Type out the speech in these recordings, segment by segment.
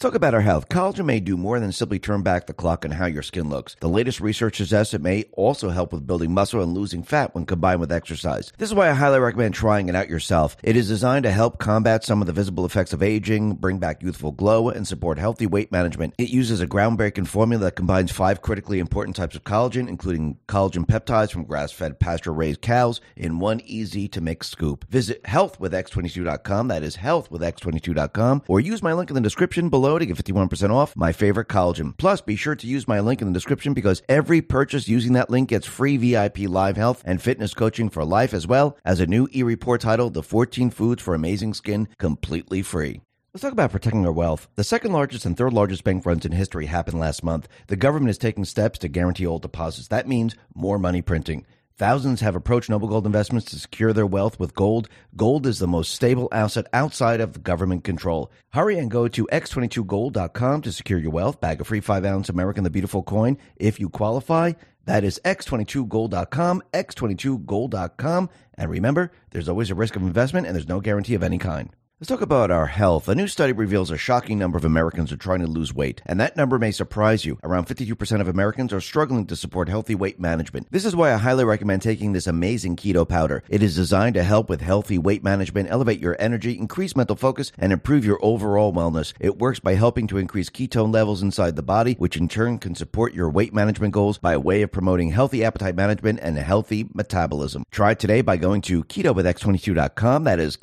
Let's talk about our health. Collagen may do more than simply turn back the clock on how your skin looks. The latest research suggests it may also help with building muscle and losing fat when combined with exercise. This is why I highly recommend trying it out yourself. It is designed to help combat some of the visible effects of aging, bring back youthful glow, and support healthy weight management. It uses a groundbreaking formula that combines five critically important types of collagen, including collagen peptides from grass-fed pasture-raised cows, in one easy-to-mix scoop. Visit healthwithx22.com. That is healthwithx22.com, or use my link in the description below to get 51% off my favorite collagen. Plus, be sure to use my link in the description because every purchase using that link gets free VIP live health and fitness coaching for life as well as a new e-report titled The 14 Foods for Amazing Skin completely free. Let's talk about protecting our wealth. The second largest and third largest bank runs in history happened last month. The government is taking steps to guarantee old deposits. That means more money printing. Thousands have approached Noble Gold Investments to secure their wealth with gold. Gold is the most stable asset outside of government control. Hurry and go to x22gold.com to secure your wealth. Bag a free 5 ounce American the Beautiful coin if you qualify. That is x22gold.com, x22gold.com. And remember, there's always a risk of investment and there's no guarantee of any kind. Let's talk about our health. A new study reveals a shocking number of Americans are trying to lose weight, and that number may surprise you. Around 52% of Americans are struggling to support healthy weight management. This is why I highly recommend taking this amazing keto powder. It is designed to help with healthy weight management, elevate your energy, increase mental focus, and improve your overall wellness. It works by helping to increase ketone levels inside the body, which in turn can support your weight management goals by a way of promoting healthy appetite management and healthy metabolism. Try it today by going to keto with ketowithx22.com. That is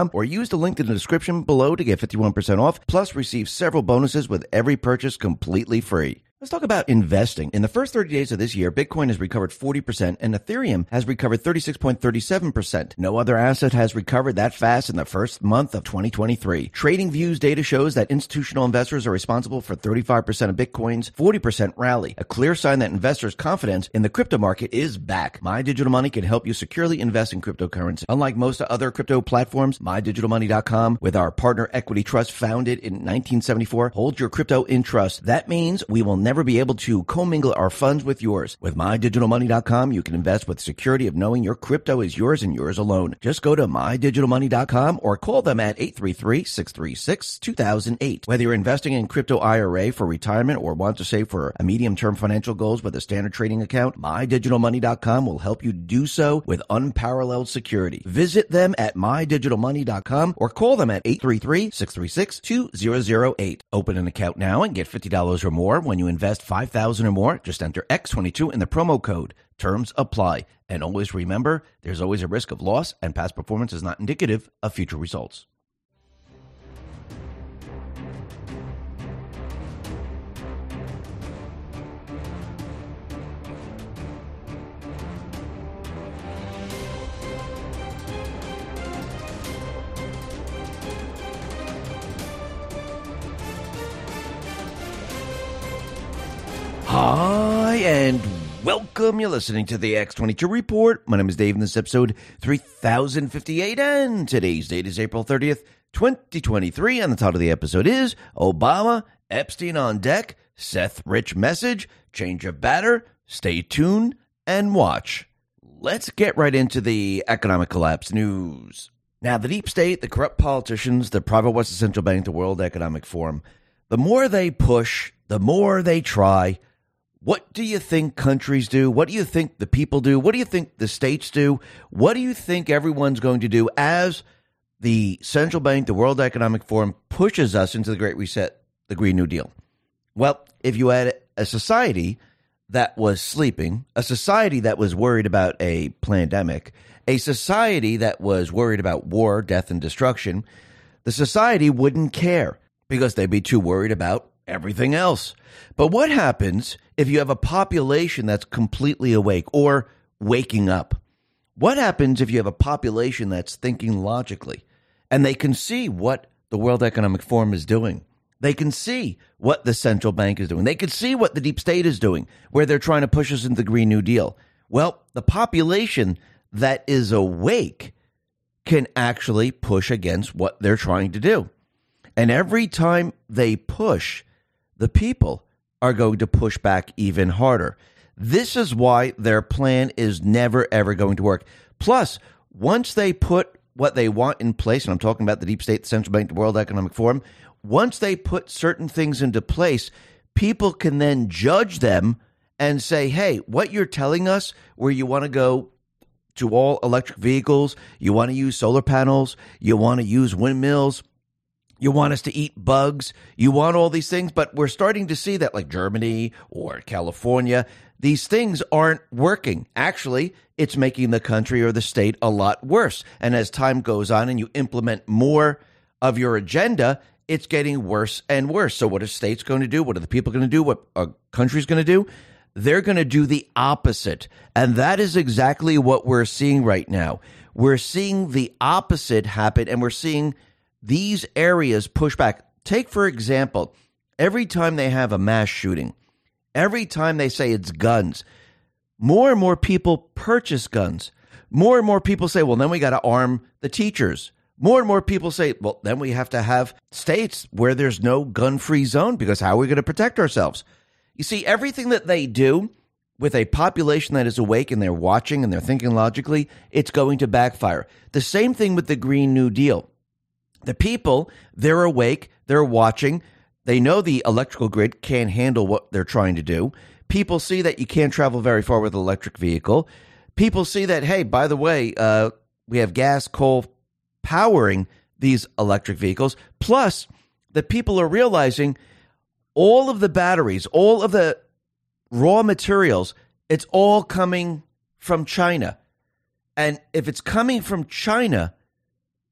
ketowithx22.com or use the link in the description below to get 51% off, plus receive several bonuses with every purchase completely free. Let's talk about investing. In the first 30 days of this year, Bitcoin has recovered 40% and Ethereum has recovered 36.37%. No other asset has recovered that fast in the first month of 2023. Trading Views data shows that institutional investors are responsible for 35% of Bitcoin's 40% rally, a clear sign that investors' confidence in the crypto market is back. My Digital Money can help you securely invest in cryptocurrency. Unlike most other crypto platforms, MyDigitalMoney.com, with our partner Equity Trust founded in 1974, holds your crypto in trust. That means we will never never be able to commingle our funds with yours. With mydigitalmoney.com, you can invest with security of knowing your crypto is yours and yours alone. Just go to mydigitalmoney.com or call them at 833-636-2008. Whether you're investing in crypto IRA for retirement or want to save for a medium-term financial goals with a standard trading account, mydigitalmoney.com will help you do so with unparalleled security. Visit them at mydigitalmoney.com or call them at 833-636-2008. Open an account now and get $50 or more when you invest invest 5000 or more, just enter X22 in the promo code. Terms apply. And always remember, there's always a risk of loss, and past performance is not indicative of future results. Hi, and welcome. You're listening to the X22 Report. My name is Dave, and this is episode 3058, and today's date is April 30th, 2023, and the title of the episode is Obama, Epstein on deck, Seth Rich message, change of batter, stay tuned, and watch. Let's get right into the economic collapse news. Now, the deep state, the corrupt politicians, the private Western Central Bank, the World Economic Forum, the more they push, the more they try, what do you think countries do? What do you think the people do? What do you think the states do? What do you think everyone's going to do as the central bank, the World Economic Forum pushes us into the Great Reset, the Green New Deal? Well, if you had a society that was sleeping, a society that was worried about a pandemic, a society that was worried about war, death, and destruction, the society wouldn't care because they'd be too worried about everything else. But what happens if you have a population that's completely awake or waking up? What happens if you have a population that's thinking logically and they can see what the World Economic Forum is doing? They can see what the central bank is doing. They can see what the deep state is doing, where they're trying to push us into the Green New Deal. Well, the population that is awake can actually push against what they're trying to do. And every time they push, the people are going to push back even harder. This is why their plan is never, ever going to work. Plus, once they put what they want in place, and I'm talking about the deep state, the central bank, the World Economic Forum, once they put certain things into place, people can then judge them and say, hey, what you're telling us, where you want to go to all electric vehicles, you want to use solar panels, you want to use windmills, you want us to eat bugs, you want all these things, but we're starting to see that, like Germany or California, these things aren't working. Actually, it's making the country or the state a lot worse. And as time goes on and you implement more of your agenda, it's getting worse and worse. So, what are states going to do? What are the people going to do? What a country's going to do? They're going to do the opposite. And that is exactly what we're seeing right now. We're seeing the opposite happen, and we're seeing these areas push back. Take, for example, every time they have a mass shooting, every time they say it's guns, more and more people purchase guns. More and more people say, well, then we got to arm the teachers. More and more people say, well, then we have to have states where there's no gun free zone because how are we going to protect ourselves? You see, everything that they do with a population that is awake and they're watching and they're thinking logically, it's going to backfire. The same thing with the Green New Deal. The people, they're awake, they're watching, they know the electrical grid can't handle what they're trying to do. People see that you can't travel very far with an electric vehicle. People see that, hey, by the way, uh, we have gas, coal, powering these electric vehicles. Plus, the people are realizing all of the batteries, all of the raw materials, it's all coming from China. And if it's coming from China,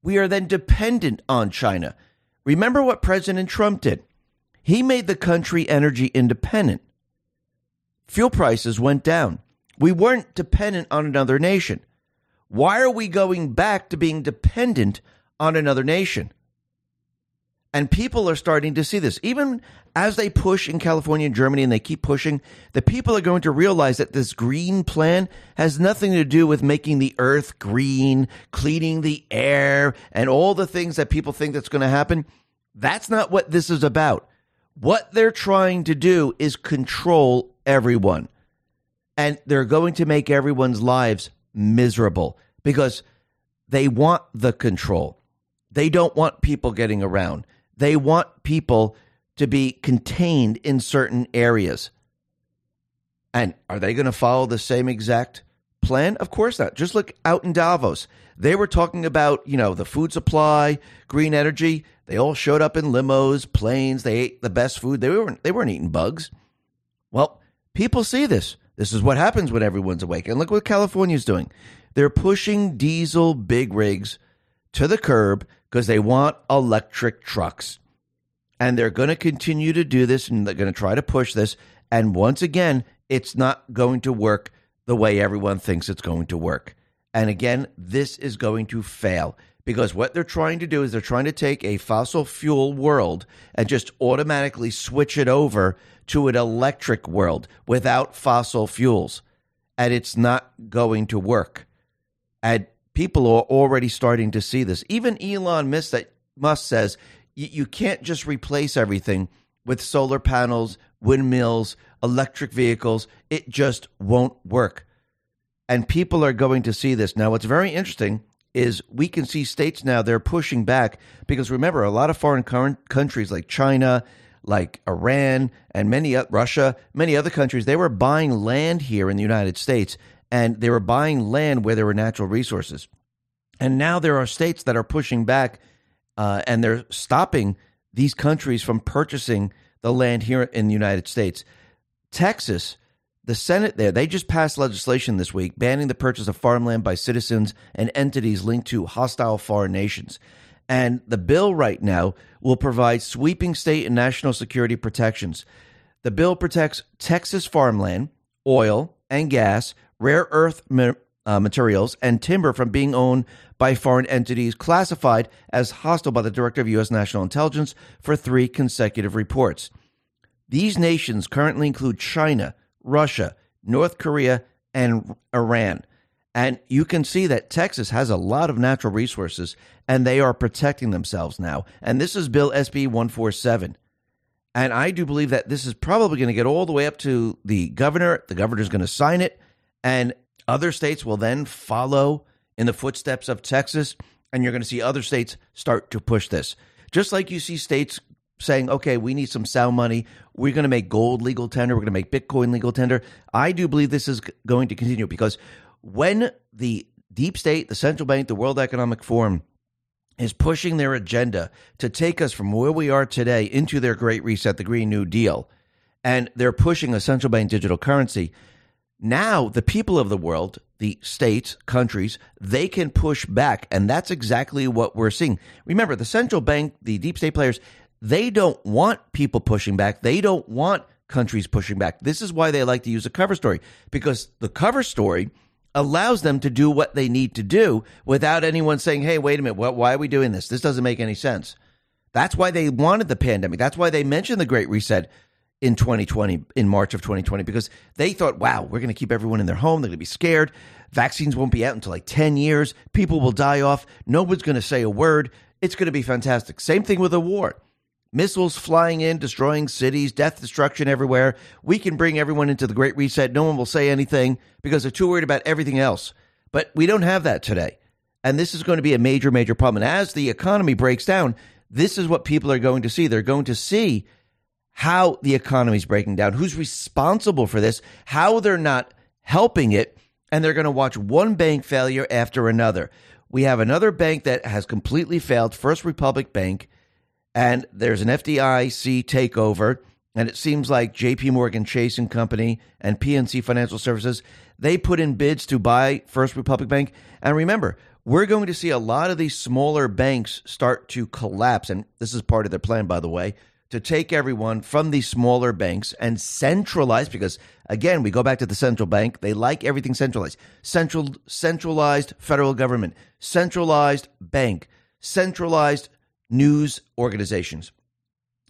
we are then dependent on China. Remember what President Trump did? He made the country energy independent. Fuel prices went down. We weren't dependent on another nation. Why are we going back to being dependent on another nation? And people are starting to see this. Even as they push in California and Germany and they keep pushing, the people are going to realize that this green plan has nothing to do with making the earth green, cleaning the air, and all the things that people think that's going to happen. That's not what this is about. What they're trying to do is control everyone. And they're going to make everyone's lives miserable because they want the control. They don't want people getting around. They want people to be contained in certain areas. And are they going to follow the same exact plan? Of course not. Just look out in Davos. They were talking about, you know, the food supply, green energy. They all showed up in limos, planes. They ate the best food. They weren't they weren't eating bugs. Well, people see this. This is what happens when everyone's awake. And look what California's doing. They're pushing diesel big rigs to the curb because they want electric trucks. And they're going to continue to do this and they're going to try to push this. And once again, it's not going to work the way everyone thinks it's going to work. And again, this is going to fail because what they're trying to do is they're trying to take a fossil fuel world and just automatically switch it over to an electric world without fossil fuels. And it's not going to work. And people are already starting to see this. Even Elon Musk, says you can't just replace everything with solar panels, windmills, electric vehicles. It just won't work. And people are going to see this. Now, what's very interesting is we can see states now they're pushing back because remember a lot of foreign countries like China, like Iran and many Russia, many other countries they were buying land here in the United States and they were buying land where there were natural resources. And now there are states that are pushing back uh, and they're stopping these countries from purchasing the land here in the United States. Texas, the Senate there, they just passed legislation this week banning the purchase of farmland by citizens and entities linked to hostile foreign nations. And the bill right now will provide sweeping state and national security protections. The bill protects Texas farmland, oil, and gas rare earth uh, materials, and timber from being owned by foreign entities classified as hostile by the Director of U.S. National Intelligence for three consecutive reports. These nations currently include China, Russia, North Korea, and Iran. And you can see that Texas has a lot of natural resources and they are protecting themselves now. And this is Bill SB 147. And I do believe that this is probably going to get all the way up to the governor. The governor's going to sign it. And other states will then follow in the footsteps of Texas, and you're going to see other states start to push this. Just like you see states saying, okay, we need some sound money. We're going to make gold legal tender. We're going to make Bitcoin legal tender. I do believe this is going to continue because when the deep state, the central bank, the World Economic Forum is pushing their agenda to take us from where we are today into their great reset, the Green New Deal, and they're pushing a central bank digital currency. Now, the people of the world, the states, countries, they can push back. And that's exactly what we're seeing. Remember, the central bank, the deep state players, they don't want people pushing back. They don't want countries pushing back. This is why they like to use a cover story because the cover story allows them to do what they need to do without anyone saying, hey, wait a minute, what, why are we doing this? This doesn't make any sense. That's why they wanted the pandemic. That's why they mentioned the Great Reset in 2020, in March of 2020, because they thought, wow, we're going to keep everyone in their home. They're going to be scared. Vaccines won't be out until like 10 years. People will die off. No one's going to say a word. It's going to be fantastic. Same thing with a war missiles flying in, destroying cities, death, destruction everywhere. We can bring everyone into the Great Reset. No one will say anything because they're too worried about everything else. But we don't have that today. And this is going to be a major, major problem. And as the economy breaks down, this is what people are going to see. They're going to see how the economy is breaking down, who's responsible for this, how they're not helping it, and they're going to watch one bank failure after another. We have another bank that has completely failed, First Republic Bank and there's an FDIC takeover, and it seems like JP Morgan Chase and Company and PNC Financial Services, they put in bids to buy First Republic Bank. And remember, we're going to see a lot of these smaller banks start to collapse. And this is part of their plan, by the way, to take everyone from these smaller banks and centralize, because again, we go back to the central bank. They like everything centralized. Central, centralized federal government, centralized bank, centralized news organizations,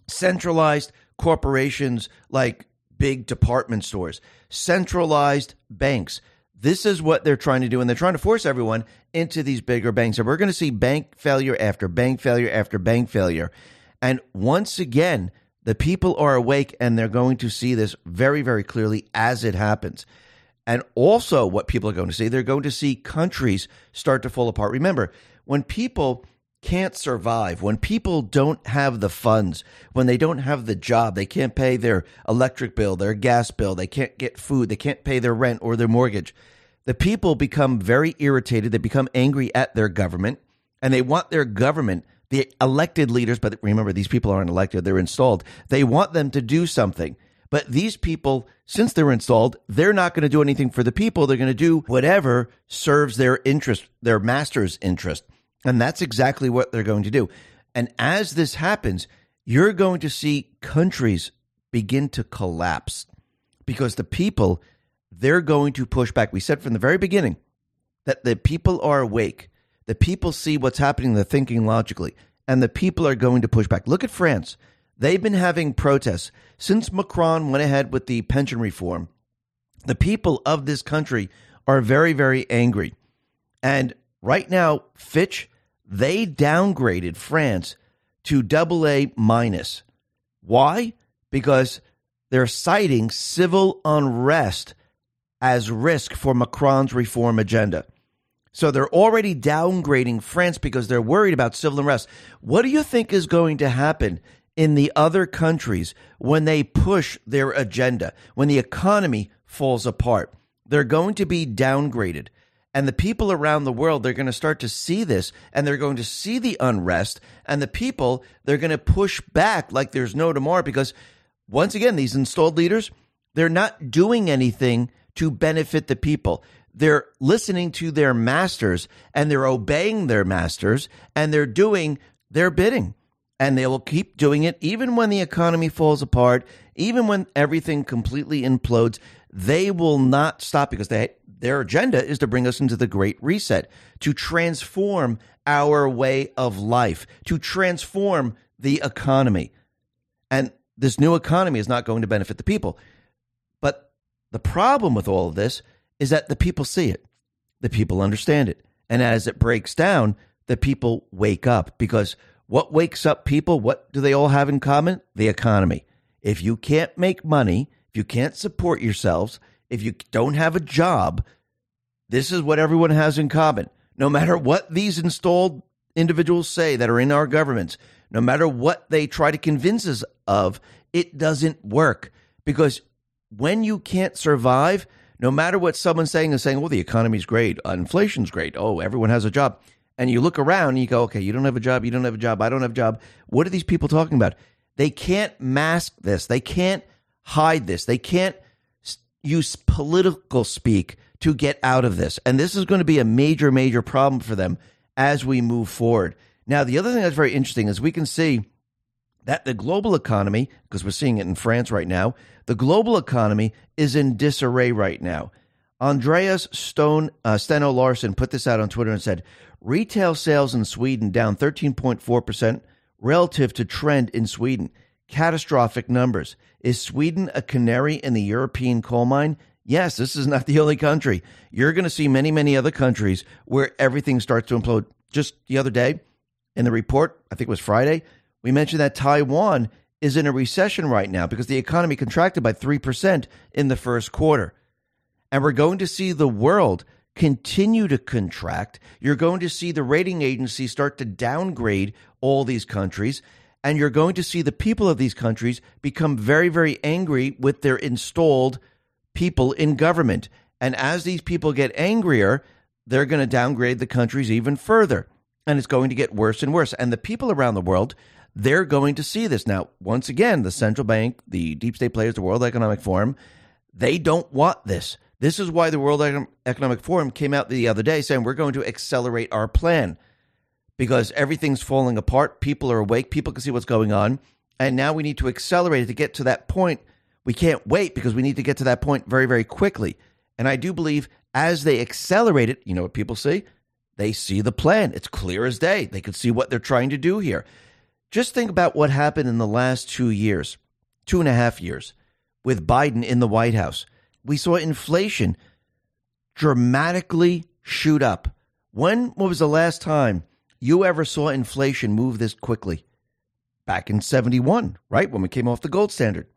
centralized corporations like big department stores, centralized banks. This is what they're trying to do, and they're trying to force everyone into these bigger banks. And we're going to see bank failure after bank failure after bank failure. And once again, the people are awake and they're going to see this very, very clearly as it happens. And also, what people are going to see, they're going to see countries start to fall apart. Remember, when people can't survive, when people don't have the funds, when they don't have the job, they can't pay their electric bill, their gas bill, they can't get food, they can't pay their rent or their mortgage, the people become very irritated. They become angry at their government and they want their government, the elected leaders, but remember, these people aren't elected, they're installed. They want them to do something. But these people, since they're installed, they're not going to do anything for the people. They're going to do whatever serves their interest, their master's interest. And that's exactly what they're going to do. And as this happens, you're going to see countries begin to collapse because the people, they're going to push back. We said from the very beginning that the people are awake. The people see what's happening. They're thinking logically. And the people are going to push back. Look at France. They've been having protests since Macron went ahead with the pension reform. The people of this country are very, very angry. And right now, Fitch they downgraded France to double A minus. Why? Because they're citing civil unrest as risk for Macron's reform agenda. So they're already downgrading France because they're worried about civil unrest. What do you think is going to happen in the other countries when they push their agenda, when the economy falls apart? They're going to be downgraded. And the people around the world, they're going to start to see this and they're going to see the unrest. And the people, they're going to push back like there's no tomorrow because, once again, these installed leaders, they're not doing anything to benefit the people. They're listening to their masters and they're obeying their masters and they're doing their bidding. And they will keep doing it even when the economy falls apart, even when everything completely implodes. They will not stop because they their agenda is to bring us into the great reset, to transform our way of life, to transform the economy. And this new economy is not going to benefit the people. But the problem with all of this is that the people see it, the people understand it. And as it breaks down, the people wake up because what wakes up people? What do they all have in common? The economy. If you can't make money, if you can't support yourselves, if you don't have a job, this is what everyone has in common. No matter what these installed individuals say that are in our governments, no matter what they try to convince us of, it doesn't work. Because when you can't survive, no matter what someone's saying is saying, well, the economy's great, uh, inflation's great, oh, everyone has a job. And you look around and you go, okay, you don't have a job, you don't have a job, I don't have a job. What are these people talking about? They can't mask this. They can't hide this. They can't use political speak to get out of this. And this is going to be a major, major problem for them as we move forward. Now, the other thing that's very interesting is we can see that the global economy, because we're seeing it in France right now, the global economy is in disarray right now. Andreas Stone uh, Steno Larsen put this out on Twitter and said, retail sales in Sweden down 13.4% relative to trend in Sweden. Catastrophic numbers. Is Sweden a canary in the European coal mine? Yes, this is not the only country. You're going to see many, many other countries where everything starts to implode. Just the other day in the report, I think it was Friday, we mentioned that Taiwan is in a recession right now because the economy contracted by 3% in the first quarter. And we're going to see the world continue to contract. You're going to see the rating agencies start to downgrade all these countries. And you're going to see the people of these countries become very, very angry with their installed people in government. And as these people get angrier, they're going to downgrade the countries even further. And it's going to get worse and worse. And the people around the world, they're going to see this. Now, once again, the central bank, the deep state players, the World Economic Forum, they don't want this. This is why the World Economic Forum came out the other day saying we're going to accelerate our plan because everything's falling apart. People are awake. People can see what's going on. And now we need to accelerate it to get to that point. We can't wait because we need to get to that point very, very quickly. And I do believe as they accelerate it, you know what people see? They see the plan. It's clear as day. They can see what they're trying to do here. Just think about what happened in the last two years, two and a half years, with Biden in the White House we saw inflation dramatically shoot up. When what was the last time you ever saw inflation move this quickly? Back in 71, right? When we came off the gold standard.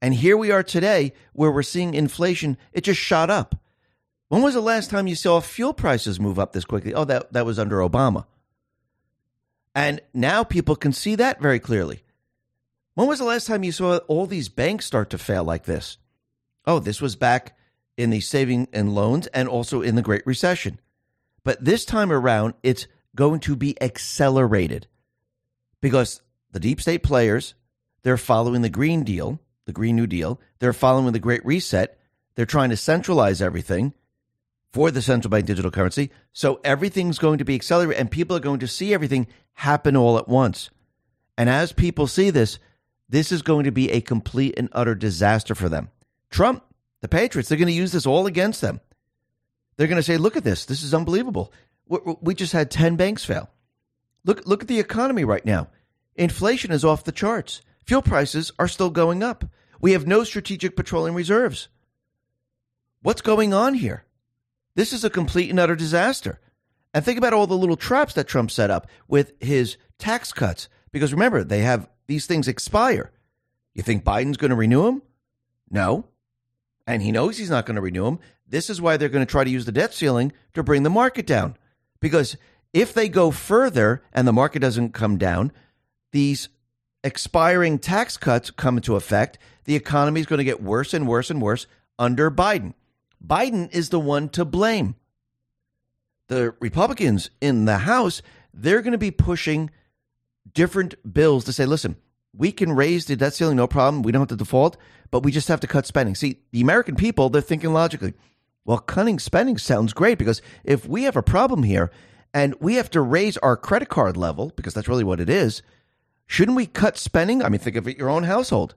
And here we are today where we're seeing inflation, it just shot up. When was the last time you saw fuel prices move up this quickly? Oh, that, that was under Obama. And now people can see that very clearly. When was the last time you saw all these banks start to fail like this? Oh, this was back in the saving and loans and also in the Great Recession. But this time around, it's going to be accelerated because the deep state players, they're following the Green Deal, the Green New Deal. They're following the Great Reset. They're trying to centralize everything for the central bank digital currency. So everything's going to be accelerated and people are going to see everything happen all at once. And as people see this, this is going to be a complete and utter disaster for them. Trump, the Patriots, they're going to use this all against them. They're going to say, look at this. This is unbelievable. We just had 10 banks fail. Look, look at the economy right now. Inflation is off the charts. Fuel prices are still going up. We have no strategic petroleum reserves. What's going on here? This is a complete and utter disaster. And think about all the little traps that Trump set up with his tax cuts. Because remember, they have these things expire. You think Biden's going to renew them? No and he knows he's not going to renew them. This is why they're going to try to use the debt ceiling to bring the market down. Because if they go further and the market doesn't come down, these expiring tax cuts come into effect. The economy is going to get worse and worse and worse under Biden. Biden is the one to blame. The Republicans in the House, they're going to be pushing different bills to say, listen, we can raise the debt ceiling, no problem. We don't have to default, but we just have to cut spending. See, the American people, they're thinking logically. Well, cutting spending sounds great because if we have a problem here and we have to raise our credit card level, because that's really what it is, shouldn't we cut spending? I mean, think of it your own household.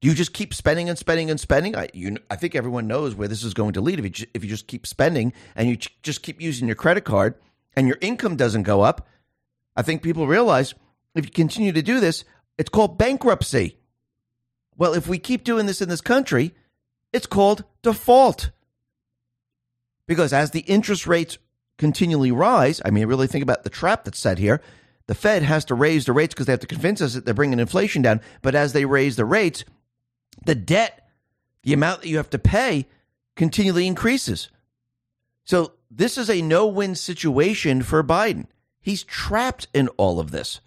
Do you just keep spending and spending and spending? I, you, I think everyone knows where this is going to lead. If you, if you just keep spending and you just keep using your credit card and your income doesn't go up, I think people realize if you continue to do this, it's called bankruptcy. Well, if we keep doing this in this country, it's called default. Because as the interest rates continually rise, I mean, really think about the trap that's set here. The Fed has to raise the rates because they have to convince us that they're bringing inflation down. But as they raise the rates, the debt, the amount that you have to pay, continually increases. So this is a no win situation for Biden. He's trapped in all of this.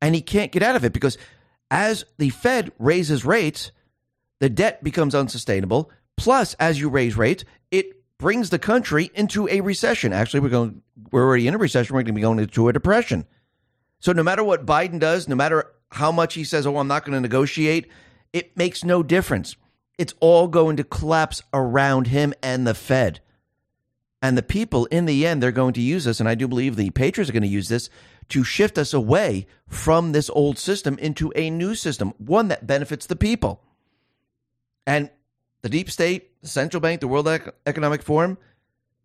And he can't get out of it because as the Fed raises rates, the debt becomes unsustainable. Plus, as you raise rates, it brings the country into a recession. Actually, we're going we're already in a recession. We're going to be going into a depression. So no matter what Biden does, no matter how much he says, "Oh, I'm not going to negotiate," it makes no difference. It's all going to collapse around him and the Fed. And the people, in the end, they're going to use this, and I do believe the Patriots are going to use this to shift us away from this old system into a new system, one that benefits the people. And the deep state, the central bank, the World Economic Forum,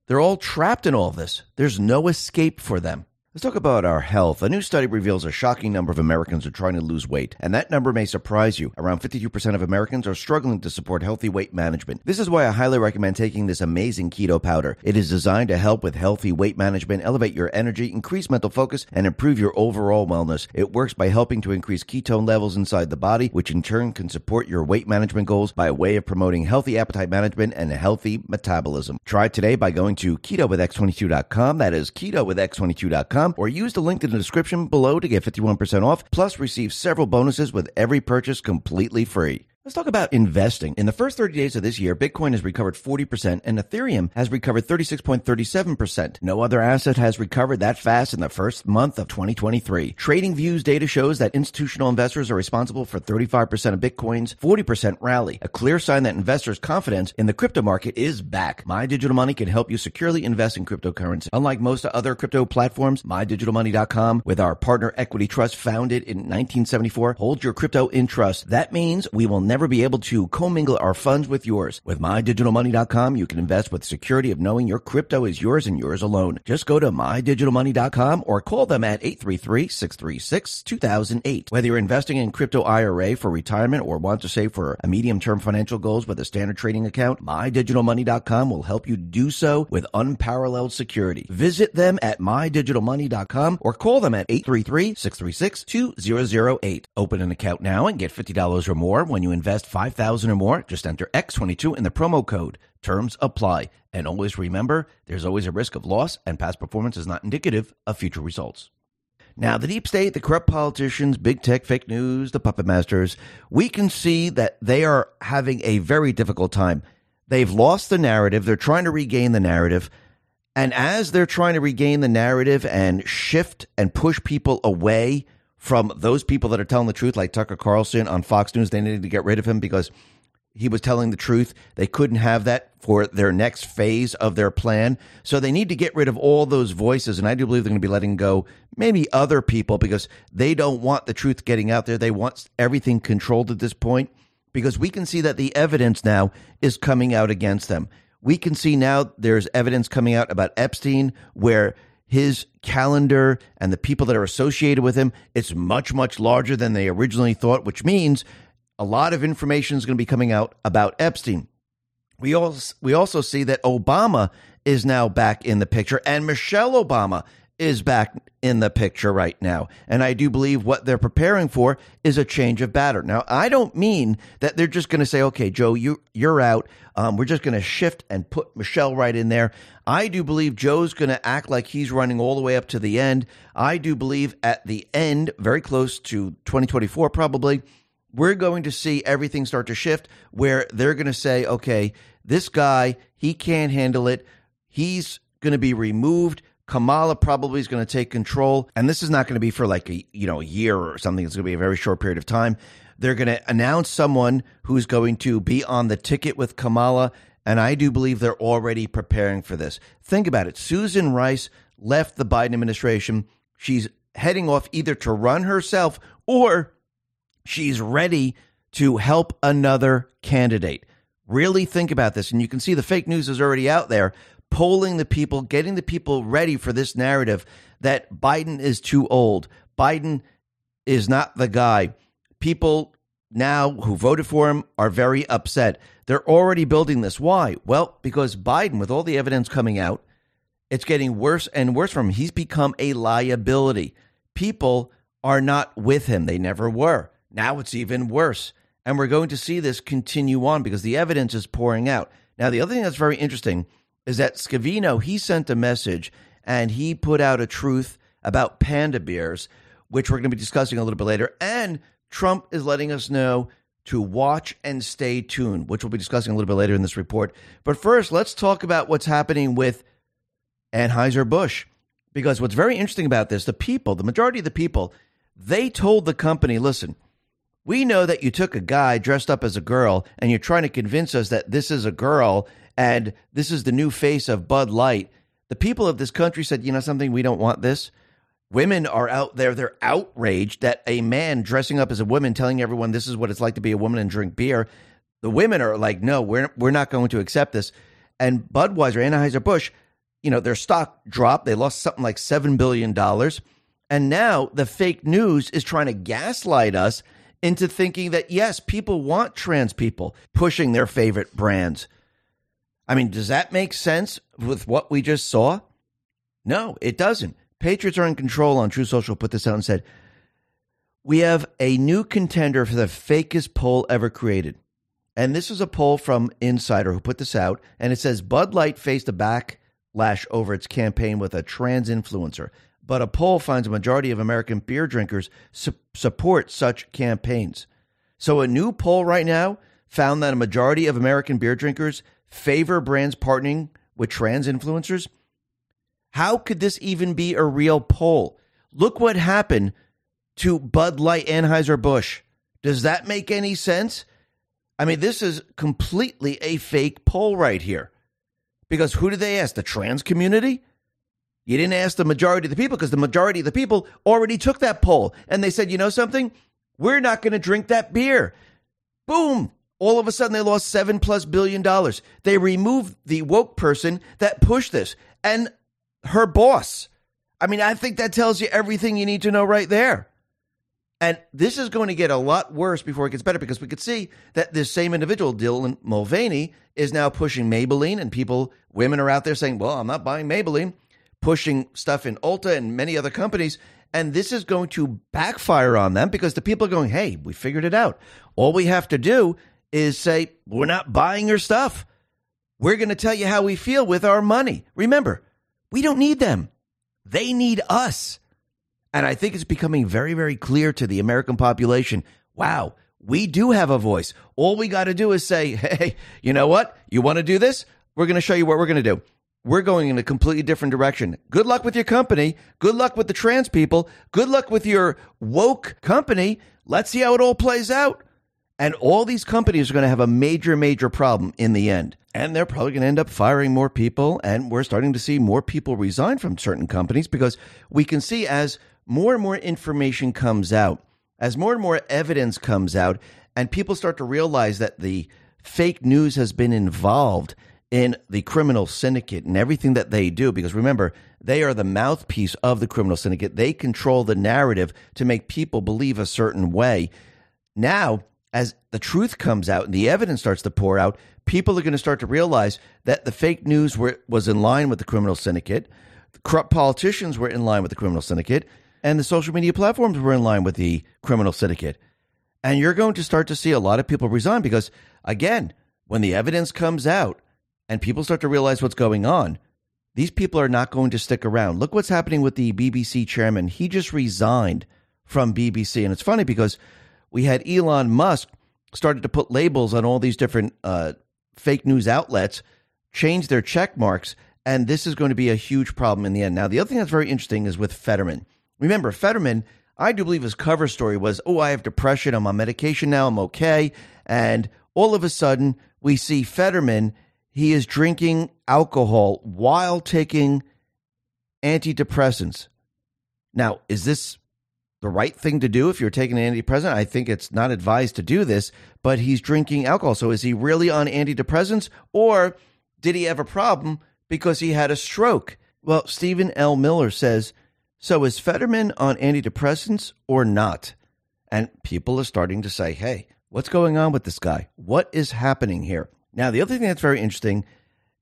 they're all trapped in all of this. There's no escape for them. Let's talk about our health. A new study reveals a shocking number of Americans are trying to lose weight, and that number may surprise you. Around 52% of Americans are struggling to support healthy weight management. This is why I highly recommend taking this amazing keto powder. It is designed to help with healthy weight management, elevate your energy, increase mental focus, and improve your overall wellness. It works by helping to increase ketone levels inside the body, which in turn can support your weight management goals by a way of promoting healthy appetite management and a healthy metabolism. Try today by going to keto with ketowithx22.com. That is ketowithx22.com or use the link in the description below to get 51% off, plus receive several bonuses with every purchase completely free. Let's talk about investing. In the first 30 days of this year, Bitcoin has recovered 40% and Ethereum has recovered 36.37%. No other asset has recovered that fast in the first month of 2023. Trading Views data shows that institutional investors are responsible for 35% of Bitcoin's 40% rally, a clear sign that investors' confidence in the crypto market is back. My Digital Money can help you securely invest in cryptocurrency. Unlike most other crypto platforms, MyDigitalMoney.com, with our partner Equity Trust founded in 1974, holds your crypto in trust. That means we will never be able to commingle our funds with yours. With MyDigitalMoney.com, you can invest with the security of knowing your crypto is yours and yours alone. Just go to MyDigitalMoney.com or call them at 833-636-2008. Whether you're investing in crypto IRA for retirement or want to save for a medium-term financial goals with a standard trading account, MyDigitalMoney.com will help you do so with unparalleled security. Visit them at MyDigitalMoney.com or call them at 833-636-2008. Open an account now and get $50 or more when you invest invest 5000 or more, just enter X22 in the promo code. Terms apply. And always remember, there's always a risk of loss, and past performance is not indicative of future results. Now, the deep state, the corrupt politicians, big tech, fake news, the puppet masters, we can see that they are having a very difficult time. They've lost the narrative. They're trying to regain the narrative. And as they're trying to regain the narrative and shift and push people away from those people that are telling the truth, like Tucker Carlson on Fox News. They needed to get rid of him because he was telling the truth. They couldn't have that for their next phase of their plan. So they need to get rid of all those voices. And I do believe they're going to be letting go maybe other people because they don't want the truth getting out there. They want everything controlled at this point because we can see that the evidence now is coming out against them. We can see now there's evidence coming out about Epstein where his calendar and the people that are associated with him, it's much, much larger than they originally thought, which means a lot of information is going to be coming out about Epstein. We also, we also see that Obama is now back in the picture and Michelle Obama is back in the picture right now. And I do believe what they're preparing for is a change of batter. Now, I don't mean that they're just going to say, okay, Joe, you, you're out. Um, we're just going to shift and put Michelle right in there. I do believe Joe's going to act like he's running all the way up to the end. I do believe at the end, very close to 2024 probably, we're going to see everything start to shift where they're going to say, okay, this guy, he can't handle it. He's going to be removed Kamala probably is going to take control, and this is not going to be for like a you know a year or something. It's going to be a very short period of time. They're going to announce someone who's going to be on the ticket with Kamala, and I do believe they're already preparing for this. Think about it. Susan Rice left the Biden administration. She's heading off either to run herself or she's ready to help another candidate. Really think about this. And you can see the fake news is already out there polling the people, getting the people ready for this narrative that Biden is too old. Biden is not the guy. People now who voted for him are very upset. They're already building this. Why? Well, because Biden, with all the evidence coming out, it's getting worse and worse for him. He's become a liability. People are not with him. They never were. Now it's even worse. And we're going to see this continue on because the evidence is pouring out. Now, the other thing that's very interesting is that Scavino he sent a message and he put out a truth about panda bears, which we're going to be discussing a little bit later. And Trump is letting us know to watch and stay tuned, which we'll be discussing a little bit later in this report. But first, let's talk about what's happening with Anheuser-Busch. Because what's very interesting about this, the people, the majority of the people, they told the company, listen, we know that you took a guy dressed up as a girl and you're trying to convince us that this is a girl and this is the new face of Bud Light. The people of this country said, you know something, we don't want this. Women are out there, they're outraged that a man dressing up as a woman telling everyone this is what it's like to be a woman and drink beer. The women are like, no, we're, we're not going to accept this. And Budweiser, Anheuser-Busch, you know, their stock dropped. They lost something like $7 billion. And now the fake news is trying to gaslight us into thinking that, yes, people want trans people pushing their favorite brands. I mean, does that make sense with what we just saw? No, it doesn't. Patriots are in control on Truth Social put this out and said, We have a new contender for the fakest poll ever created. And this is a poll from Insider who put this out. And it says Bud Light faced a backlash over its campaign with a trans influencer but a poll finds a majority of American beer drinkers su- support such campaigns. So, a new poll right now found that a majority of American beer drinkers favor brands partnering with trans influencers. How could this even be a real poll? Look what happened to Bud Light Anheuser-Busch. Does that make any sense? I mean, this is completely a fake poll right here. Because who did they ask? The trans community? You didn't ask the majority of the people because the majority of the people already took that poll and they said, you know something? We're not going to drink that beer. Boom. All of a sudden, they lost seven plus billion dollars. They removed the woke person that pushed this and her boss. I mean, I think that tells you everything you need to know right there. And this is going to get a lot worse before it gets better because we could see that this same individual, Dylan Mulvaney, is now pushing Maybelline, and people, women are out there saying, Well, I'm not buying Maybelline pushing stuff in Ulta and many other companies. And this is going to backfire on them because the people are going, hey, we figured it out. All we have to do is say, we're not buying your stuff. We're going to tell you how we feel with our money. Remember, we don't need them, they need us. And I think it's becoming very, very clear to the American population wow, we do have a voice. All we got to do is say, hey, you know what? You want to do this? We're going to show you what we're going to do we're going in a completely different direction. Good luck with your company. Good luck with the trans people. Good luck with your woke company. Let's see how it all plays out. And all these companies are going to have a major, major problem in the end. And they're probably going to end up firing more people. And we're starting to see more people resign from certain companies because we can see as more and more information comes out, as more and more evidence comes out, and people start to realize that the fake news has been involved in the criminal syndicate and everything that they do. Because remember, they are the mouthpiece of the criminal syndicate. They control the narrative to make people believe a certain way. Now, as the truth comes out and the evidence starts to pour out, people are going to start to realize that the fake news were, was in line with the criminal syndicate, the corrupt politicians were in line with the criminal syndicate, and the social media platforms were in line with the criminal syndicate. And you're going to start to see a lot of people resign because, again, when the evidence comes out, and people start to realize what's going on, these people are not going to stick around. Look what's happening with the BBC chairman. He just resigned from BBC. And it's funny because we had Elon Musk started to put labels on all these different uh, fake news outlets, change their check marks, and this is going to be a huge problem in the end. Now, the other thing that's very interesting is with Fetterman. Remember, Fetterman, I do believe his cover story was, oh, I have depression, I'm on medication now, I'm okay. And all of a sudden, we see Fetterman he is drinking alcohol while taking antidepressants. Now, is this the right thing to do if you're taking an antidepressant? I think it's not advised to do this, but he's drinking alcohol. So is he really on antidepressants or did he have a problem because he had a stroke? Well, Stephen L. Miller says, so is Fetterman on antidepressants or not? And people are starting to say, hey, what's going on with this guy? What is happening here? Now, the other thing that's very interesting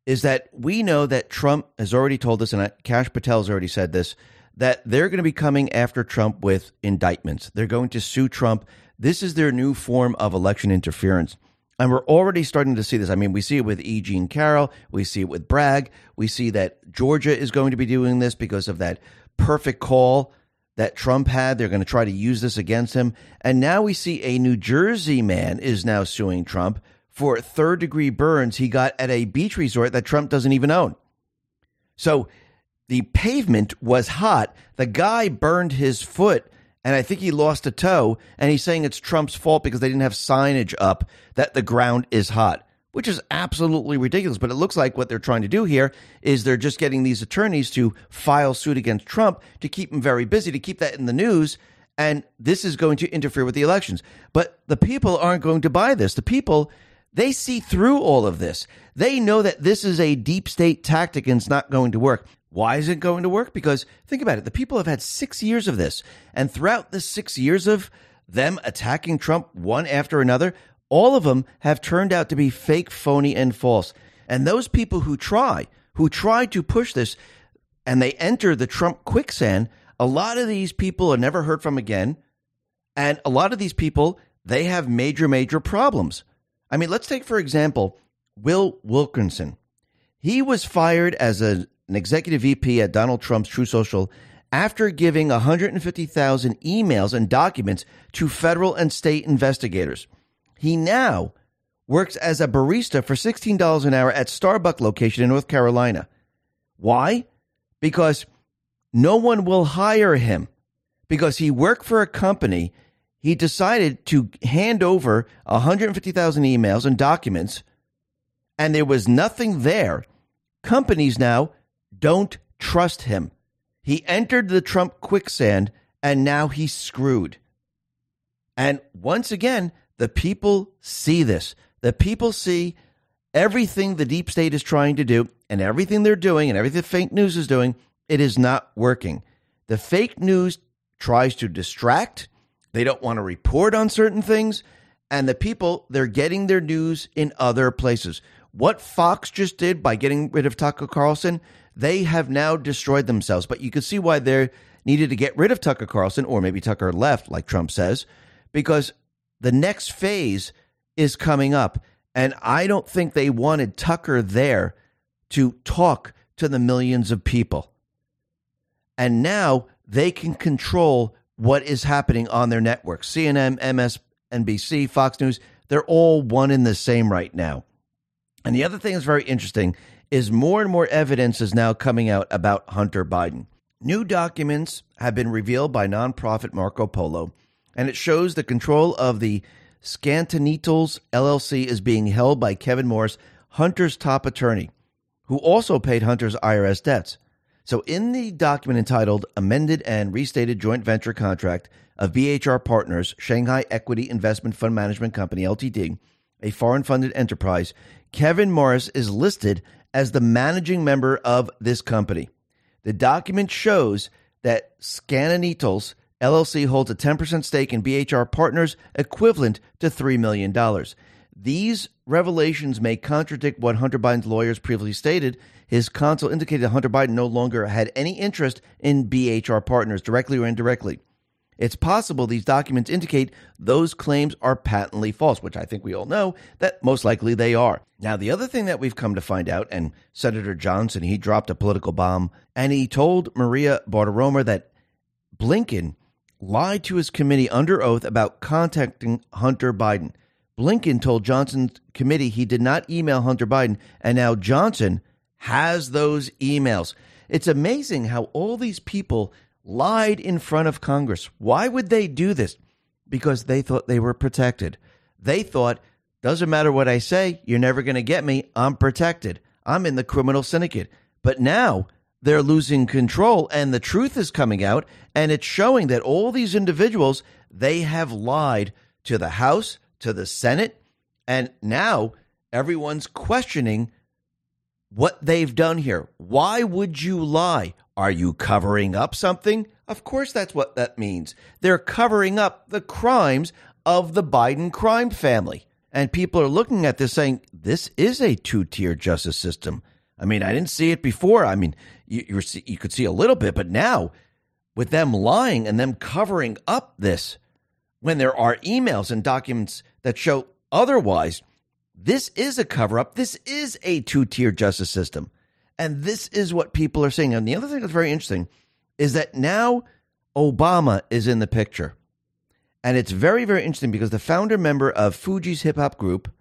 is that we know that Trump has already told us, and Kash Patel has already said this, that they're going to be coming after Trump with indictments. They're going to sue Trump. This is their new form of election interference. And we're already starting to see this. I mean, we see it with E. Jean Carroll. We see it with Bragg. We see that Georgia is going to be doing this because of that perfect call that Trump had. They're going to try to use this against him. And now we see a New Jersey man is now suing Trump for third degree burns he got at a beach resort that Trump doesn't even own. So the pavement was hot. The guy burned his foot and I think he lost a toe. And he's saying it's Trump's fault because they didn't have signage up that the ground is hot which is absolutely ridiculous. But it looks like what they're trying to do here is they're just getting these attorneys to file suit against Trump to keep him very busy, to keep that in the news. And this is going to interfere with the elections. But the people aren't going to buy this. The people, they see through all of this. They know that this is a deep state tactic and it's not going to work. Why is it going to work? Because think about it. The people have had six years of this. And throughout the six years of them attacking Trump one after another, all of them have turned out to be fake, phony, and false. And those people who try, who try to push this, and they enter the Trump quicksand, a lot of these people are never heard from again. And a lot of these people, they have major, major problems. I mean, let's take, for example, Will Wilkinson. He was fired as a, an executive VP at Donald Trump's Truth Social after giving 150,000 emails and documents to federal and state investigators. He now works as a barista for $16 an hour at Starbucks location in North Carolina. Why? Because no one will hire him because he worked for a company. He decided to hand over 150,000 emails and documents, and there was nothing there. Companies now don't trust him. He entered the Trump quicksand, and now he's screwed. And once again, the people see this. The people see everything the deep state is trying to do and everything they're doing and everything fake news is doing. It is not working. The fake news tries to distract. They don't want to report on certain things. And the people, they're getting their news in other places. What Fox just did by getting rid of Tucker Carlson, they have now destroyed themselves. But you can see why they needed to get rid of Tucker Carlson, or maybe Tucker left, like Trump says, because the next phase is coming up. And I don't think they wanted Tucker there to talk to the millions of people. And now they can control what is happening on their network. CNN, MSNBC, Fox News, they're all one in the same right now. And the other thing that's very interesting is more and more evidence is now coming out about Hunter Biden. New documents have been revealed by nonprofit Marco Polo and it shows the control of the Skaneateles LLC is being held by Kevin Morris, Hunter's top attorney, who also paid Hunter's IRS debts. So, in the document entitled Amended and Restated Joint Venture Contract of BHR Partners, Shanghai Equity Investment Fund Management Company, LTD, a foreign funded enterprise, Kevin Morris is listed as the managing member of this company. The document shows that Skaneateles LLC holds a 10% stake in BHR Partners, equivalent to $3 million. These revelations may contradict what Hunter Biden's lawyers previously stated. His counsel indicated that Hunter Biden no longer had any interest in BHR Partners, directly or indirectly. It's possible these documents indicate those claims are patently false, which I think we all know that most likely they are. Now, the other thing that we've come to find out, and Senator Johnson, he dropped a political bomb, and he told Maria Bartiromo that Blinken lied to his committee under oath about contacting Hunter Biden. Blinken told Johnson's committee he did not email Hunter Biden, and now Johnson has those emails. It's amazing how all these people lied in front of Congress. Why would they do this? Because they thought they were protected. They thought, doesn't matter what I say, you're never going to get me. I'm protected. I'm in the criminal syndicate. But now they're losing control and the truth is coming out and it's showing that all these individuals they have lied to the house to the senate and now everyone's questioning what they've done here why would you lie are you covering up something of course that's what that means they're covering up the crimes of the biden crime family and people are looking at this saying this is a two-tier justice system I mean, I didn't see it before. I mean, you you could see a little bit, but now with them lying and them covering up this, when there are emails and documents that show otherwise, this is a cover up. This is a two tier justice system. And this is what people are saying. And the other thing that's very interesting is that now Obama is in the picture. And it's very, very interesting because the founder member of Fugees hip hop group,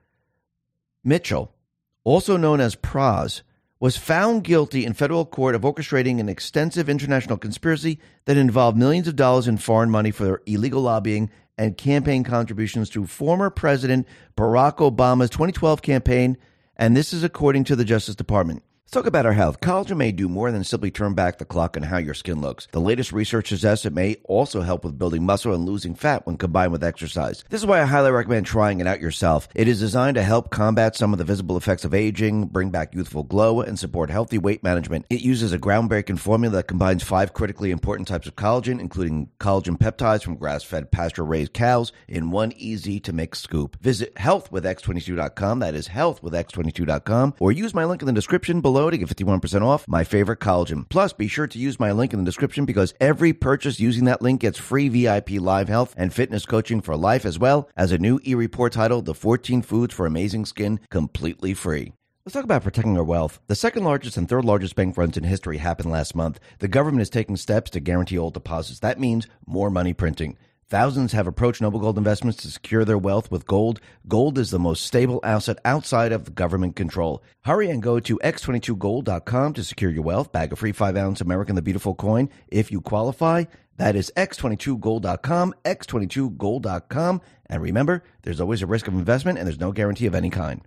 Mitchell, also known as Pras, was found guilty in federal court of orchestrating an extensive international conspiracy that involved millions of dollars in foreign money for illegal lobbying and campaign contributions to former President Barack Obama's 2012 campaign. And this is according to the Justice Department. Let's talk about our health. Collagen may do more than simply turn back the clock on how your skin looks. The latest research suggests it may also help with building muscle and losing fat when combined with exercise. This is why I highly recommend trying it out yourself. It is designed to help combat some of the visible effects of aging, bring back youthful glow, and support healthy weight management. It uses a groundbreaking formula that combines five critically important types of collagen, including collagen peptides from grass-fed pasture-raised cows in one easy to mix scoop. Visit healthwithx22.com. That is healthwithx22.com or use my link in the description below below to get 51% off my favorite collagen. Plus, be sure to use my link in the description because every purchase using that link gets free VIP live health and fitness coaching for life as well as a new e-report titled The 14 Foods for Amazing Skin completely free. Let's talk about protecting our wealth. The second largest and third largest bank runs in history happened last month. The government is taking steps to guarantee all deposits. That means more money printing. Thousands have approached Noble Gold Investments to secure their wealth with gold. Gold is the most stable asset outside of government control. Hurry and go to x22gold.com to secure your wealth. Bag a free 5 ounce American the Beautiful coin if you qualify. That is x22gold.com, x22gold.com. And remember, there's always a risk of investment and there's no guarantee of any kind.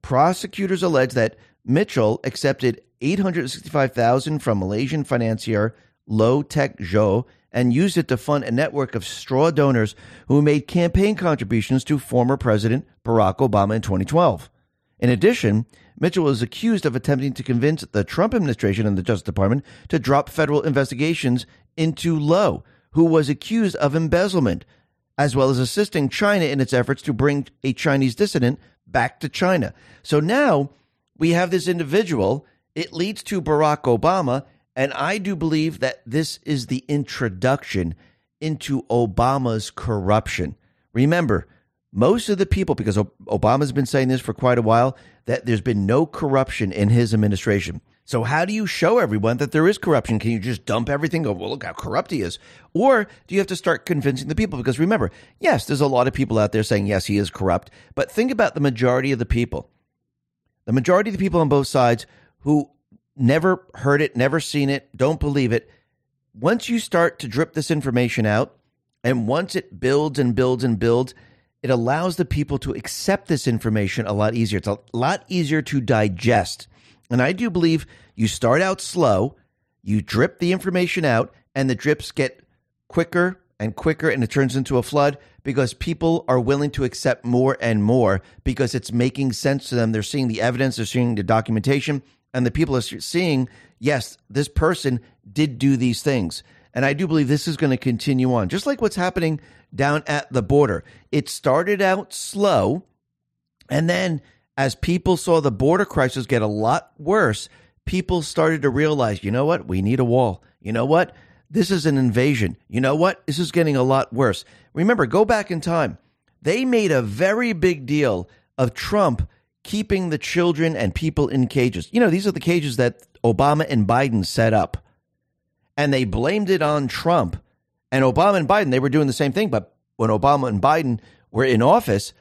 Prosecutors allege that Mitchell accepted 865000 from Malaysian financier Low Taek Jho and used it to fund a network of straw donors who made campaign contributions to former President Barack Obama in 2012. In addition, Mitchell was accused of attempting to convince the Trump administration and the Justice Department to drop federal investigations into Low, who was accused of embezzlement, as well as assisting China in its efforts to bring a Chinese dissident back to China. So now we have this individual. It leads to Barack Obama and I do believe that this is the introduction into Obama's corruption. Remember, most of the people, because Obama's been saying this for quite a while, that there's been no corruption in his administration. So, how do you show everyone that there is corruption? Can you just dump everything? Go, well, look how corrupt he is. Or do you have to start convincing the people? Because remember, yes, there's a lot of people out there saying, yes, he is corrupt. But think about the majority of the people. The majority of the people on both sides who never heard it, never seen it, don't believe it. Once you start to drip this information out, and once it builds and builds and builds, it allows the people to accept this information a lot easier. It's a lot easier to digest. And I do believe you start out slow, you drip the information out, and the drips get quicker and quicker, and it turns into a flood because people are willing to accept more and more because it's making sense to them. They're seeing the evidence, they're seeing the documentation, and the people are seeing, yes, this person did do these things. And I do believe this is going to continue on, just like what's happening down at the border. It started out slow, and then as people saw the border crisis get a lot worse, people started to realize, you know what? We need a wall. You know what? This is an invasion. You know what? This is getting a lot worse. Remember, go back in time. They made a very big deal of Trump keeping the children and people in cages. You know, these are the cages that Obama and Biden set up. And they blamed it on Trump. And Obama and Biden, they were doing the same thing. But when Obama and Biden were in office,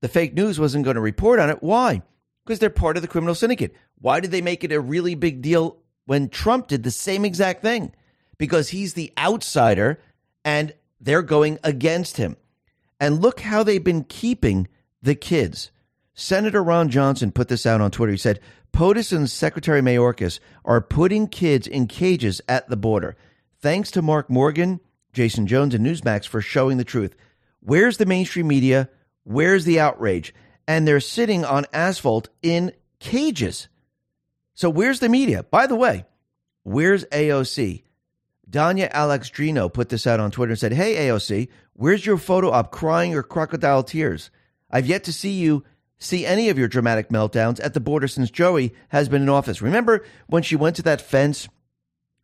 the fake news wasn't going to report on it. Why? Because they're part of the criminal syndicate. Why did they make it a really big deal when Trump did the same exact thing? Because he's the outsider and they're going against him. And look how they've been keeping the kids. Senator Ron Johnson put this out on Twitter. He said, POTUS and Secretary Mayorkas are putting kids in cages at the border. Thanks to Mark Morgan, Jason Jones, and Newsmax for showing the truth. Where's the mainstream media? Where's the outrage? And they're sitting on asphalt in cages. So where's the media? By the way, where's AOC? Danya Alexandrino put this out on Twitter and said, Hey, AOC, where's your photo op crying your crocodile tears? I've yet to see you see any of your dramatic meltdowns at the border since Joey has been in office. Remember when she went to that fence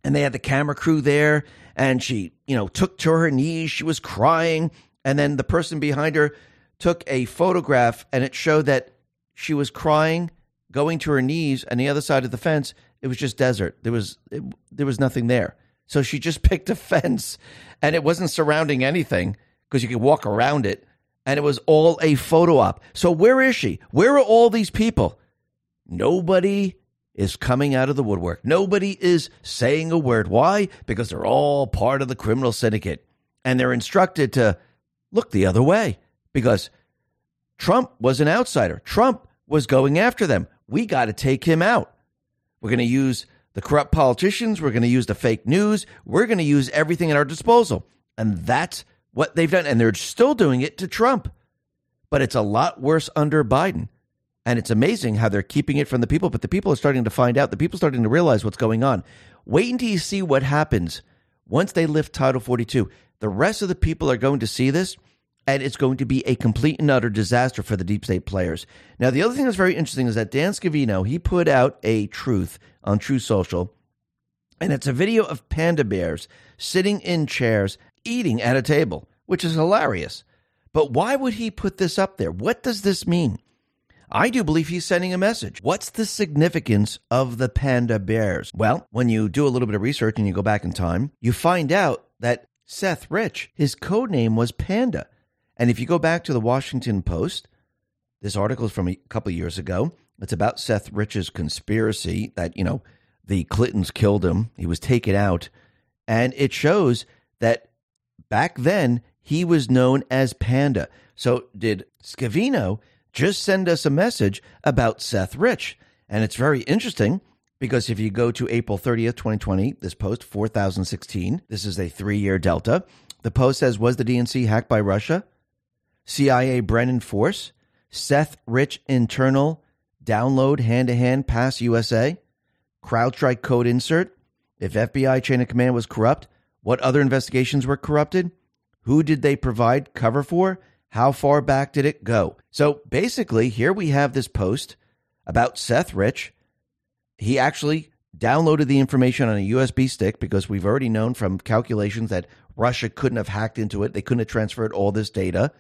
and they had the camera crew there and she, you know, took to her knees, she was crying, and then the person behind her took a photograph and it showed that she was crying, going to her knees, and the other side of the fence, it was just desert. There was it, there was nothing there. So she just picked a fence and it wasn't surrounding anything because you could walk around it. And it was all a photo op. So where is she? Where are all these people? Nobody is coming out of the woodwork. Nobody is saying a word. Why? Because they're all part of the criminal syndicate. And they're instructed to look the other way because Trump was an outsider. Trump was going after them. We got to take him out. We're going to use the corrupt politicians. We're going to use the fake news. We're going to use everything at our disposal. And that's what they've done. And they're still doing it to Trump. But it's a lot worse under Biden. And it's amazing how they're keeping it from the people. But the people are starting to find out. The people are starting to realize what's going on. Wait until you see what happens once they lift Title 42. The rest of the people are going to see this and it's going to be a complete and utter disaster for the deep state players. Now, the other thing that's very interesting is that Dan Scavino he put out a truth on Truth Social, and it's a video of panda bears sitting in chairs eating at a table, which is hilarious. But why would he put this up there? What does this mean? I do believe he's sending a message. What's the significance of the panda bears? Well, when you do a little bit of research and you go back in time, you find out that Seth Rich, his code name was Panda. And if you go back to the Washington Post, this article is from a couple years ago. It's about Seth Rich's conspiracy that, you know, the Clintons killed him. He was taken out. And it shows that back then he was known as Panda. So did Scavino just send us a message about Seth Rich? And it's very interesting because if you go to April 30th, 2020, this post, 4016, this is a three year delta. The post says, Was the DNC hacked by Russia? CIA Brennan Force, Seth Rich internal download hand to hand pass USA, CrowdStrike code insert. If FBI chain of command was corrupt, what other investigations were corrupted? Who did they provide cover for? How far back did it go? So basically, here we have this post about Seth Rich. He actually downloaded the information on a USB stick because we've already known from calculations that Russia couldn't have hacked into it. They couldn't have transferred all this data.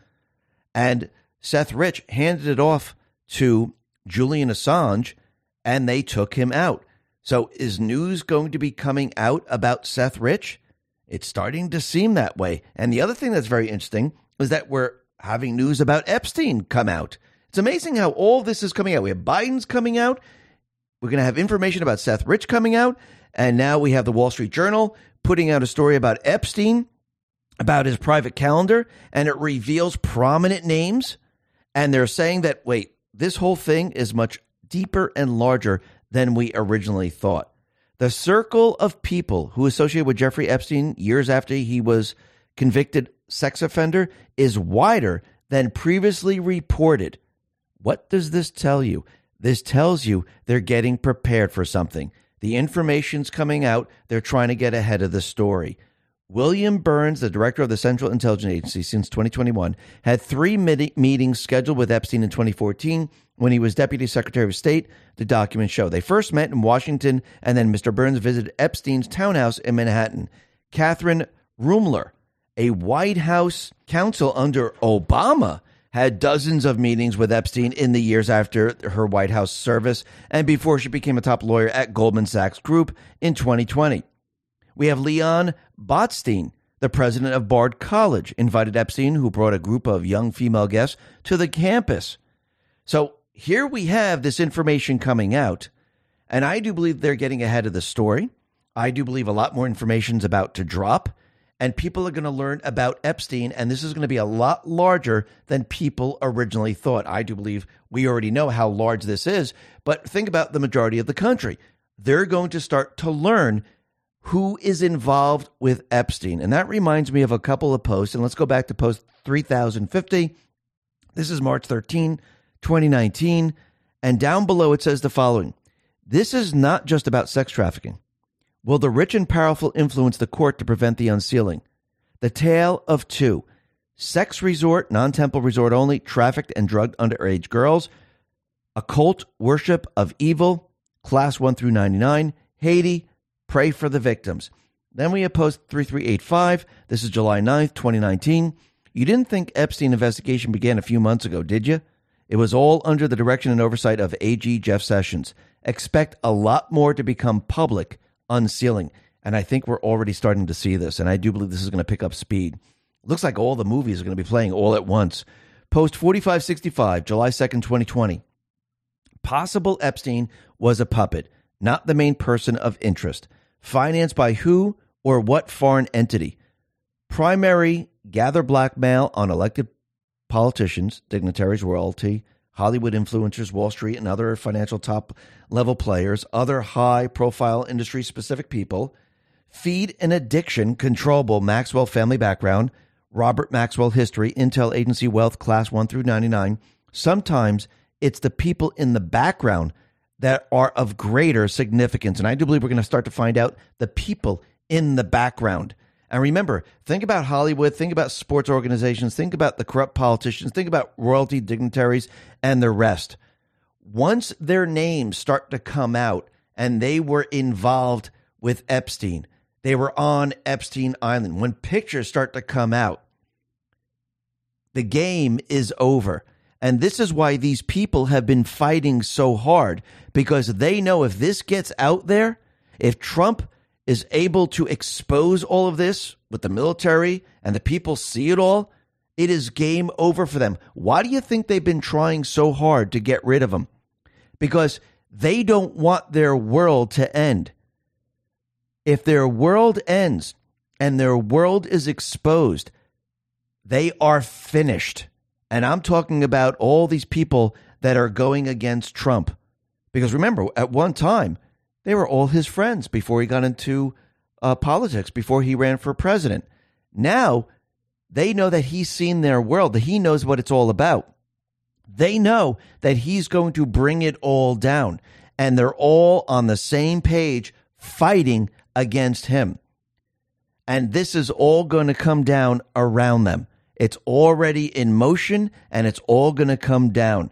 And Seth Rich handed it off to Julian Assange and they took him out. So is news going to be coming out about Seth Rich? It's starting to seem that way. And the other thing that's very interesting is that we're having news about Epstein come out. It's amazing how all this is coming out. We have Biden's coming out. We're going to have information about Seth Rich coming out. And now we have the Wall Street Journal putting out a story about Epstein about his private calendar and it reveals prominent names. And they're saying that, wait, this whole thing is much deeper and larger than we originally thought. The circle of people who associated with Jeffrey Epstein years after he was convicted sex offender is wider than previously reported. What does this tell you? This tells you they're getting prepared for something. The information's coming out. They're trying to get ahead of the story. William Burns, the director of the Central Intelligence Agency since 2021, had three meetings scheduled with Epstein in 2014 when he was Deputy Secretary of State, the documents show. They first met in Washington, and then Mr. Burns visited Epstein's townhouse in Manhattan. Kathryn Ruemmler, a White House counsel under Obama, had dozens of meetings with Epstein in the years after her White House service and before she became a top lawyer at Goldman Sachs Group in 2020. We have Leon Botstein, the president of Bard College, invited Epstein, who brought a group of young female guests to the campus. So here we have this information coming out, and I do believe they're getting ahead of the story. I do believe a lot more information is about to drop, and people are going to learn about Epstein, and this is going to be a lot larger than people originally thought. I do believe we already know how large this is, but think about the majority of the country. They're going to start to learn who is involved with Epstein. And that reminds me of a couple of posts. And let's go back to post 3050. This is March 13, 2019. And down below it says the following This is not just about sex trafficking. Will the rich and powerful influence the court to prevent the unsealing? The tale of two sex resort, non temple resort only, trafficked and drugged underage girls, occult worship of evil, class 1 through 99, Haiti, Pray for the victims. Then we have post 3385. This is July 9th, 2019. You didn't think Epstein investigation began a few months ago, did you? It was all under the direction and oversight of AG Jeff Sessions. Expect a lot more to become public unsealing. And I think we're already starting to see this. And I do believe this is going to pick up speed. Looks like all the movies are going to be playing all at once. Post 4565, July 2nd, 2020. Possible Epstein was a puppet, not the main person of interest. Financed by who or what foreign entity? Primary gather blackmail on elected politicians, dignitaries, royalty, Hollywood influencers, Wall Street, and other financial top level players, other high profile industry specific people. Feed an addiction controllable Maxwell family background, Robert Maxwell history, Intel agency wealth class 1 through 99. Sometimes it's the people in the background that are of greater significance. And I do believe we're going to start to find out the people in the background. And remember, think about Hollywood, think about sports organizations, think about the corrupt politicians, think about royalty dignitaries and the rest. Once their names start to come out and they were involved with Epstein, they were on Epstein Island. When pictures start to come out, the game is over. And this is why these people have been fighting so hard because they know if this gets out there, if Trump is able to expose all of this with the military and the people see it all, it is game over for them. Why do you think they've been trying so hard to get rid of him? Because they don't want their world to end. If their world ends and their world is exposed, they are finished. And I'm talking about all these people that are going against Trump. Because remember, at one time, they were all his friends before he got into uh, politics, before he ran for president. Now, they know that he's seen their world, that he knows what it's all about. They know that he's going to bring it all down. And they're all on the same page fighting against him. And this is all going to come down around them. It's already in motion and it's all going to come down.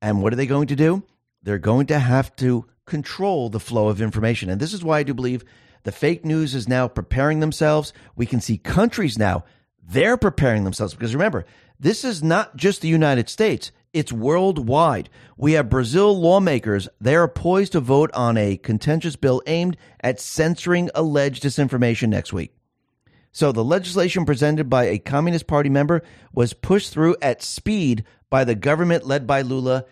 And what are they going to do? They're going to have to control the flow of information. And this is why I do believe the fake news is now preparing themselves. We can see countries now, they're preparing themselves. Because remember, this is not just the United States, it's worldwide. We have Brazil lawmakers. They are poised to vote on a contentious bill aimed at censoring alleged disinformation next week. So the legislation presented by a Communist Party member was pushed through at speed by the government led by Lula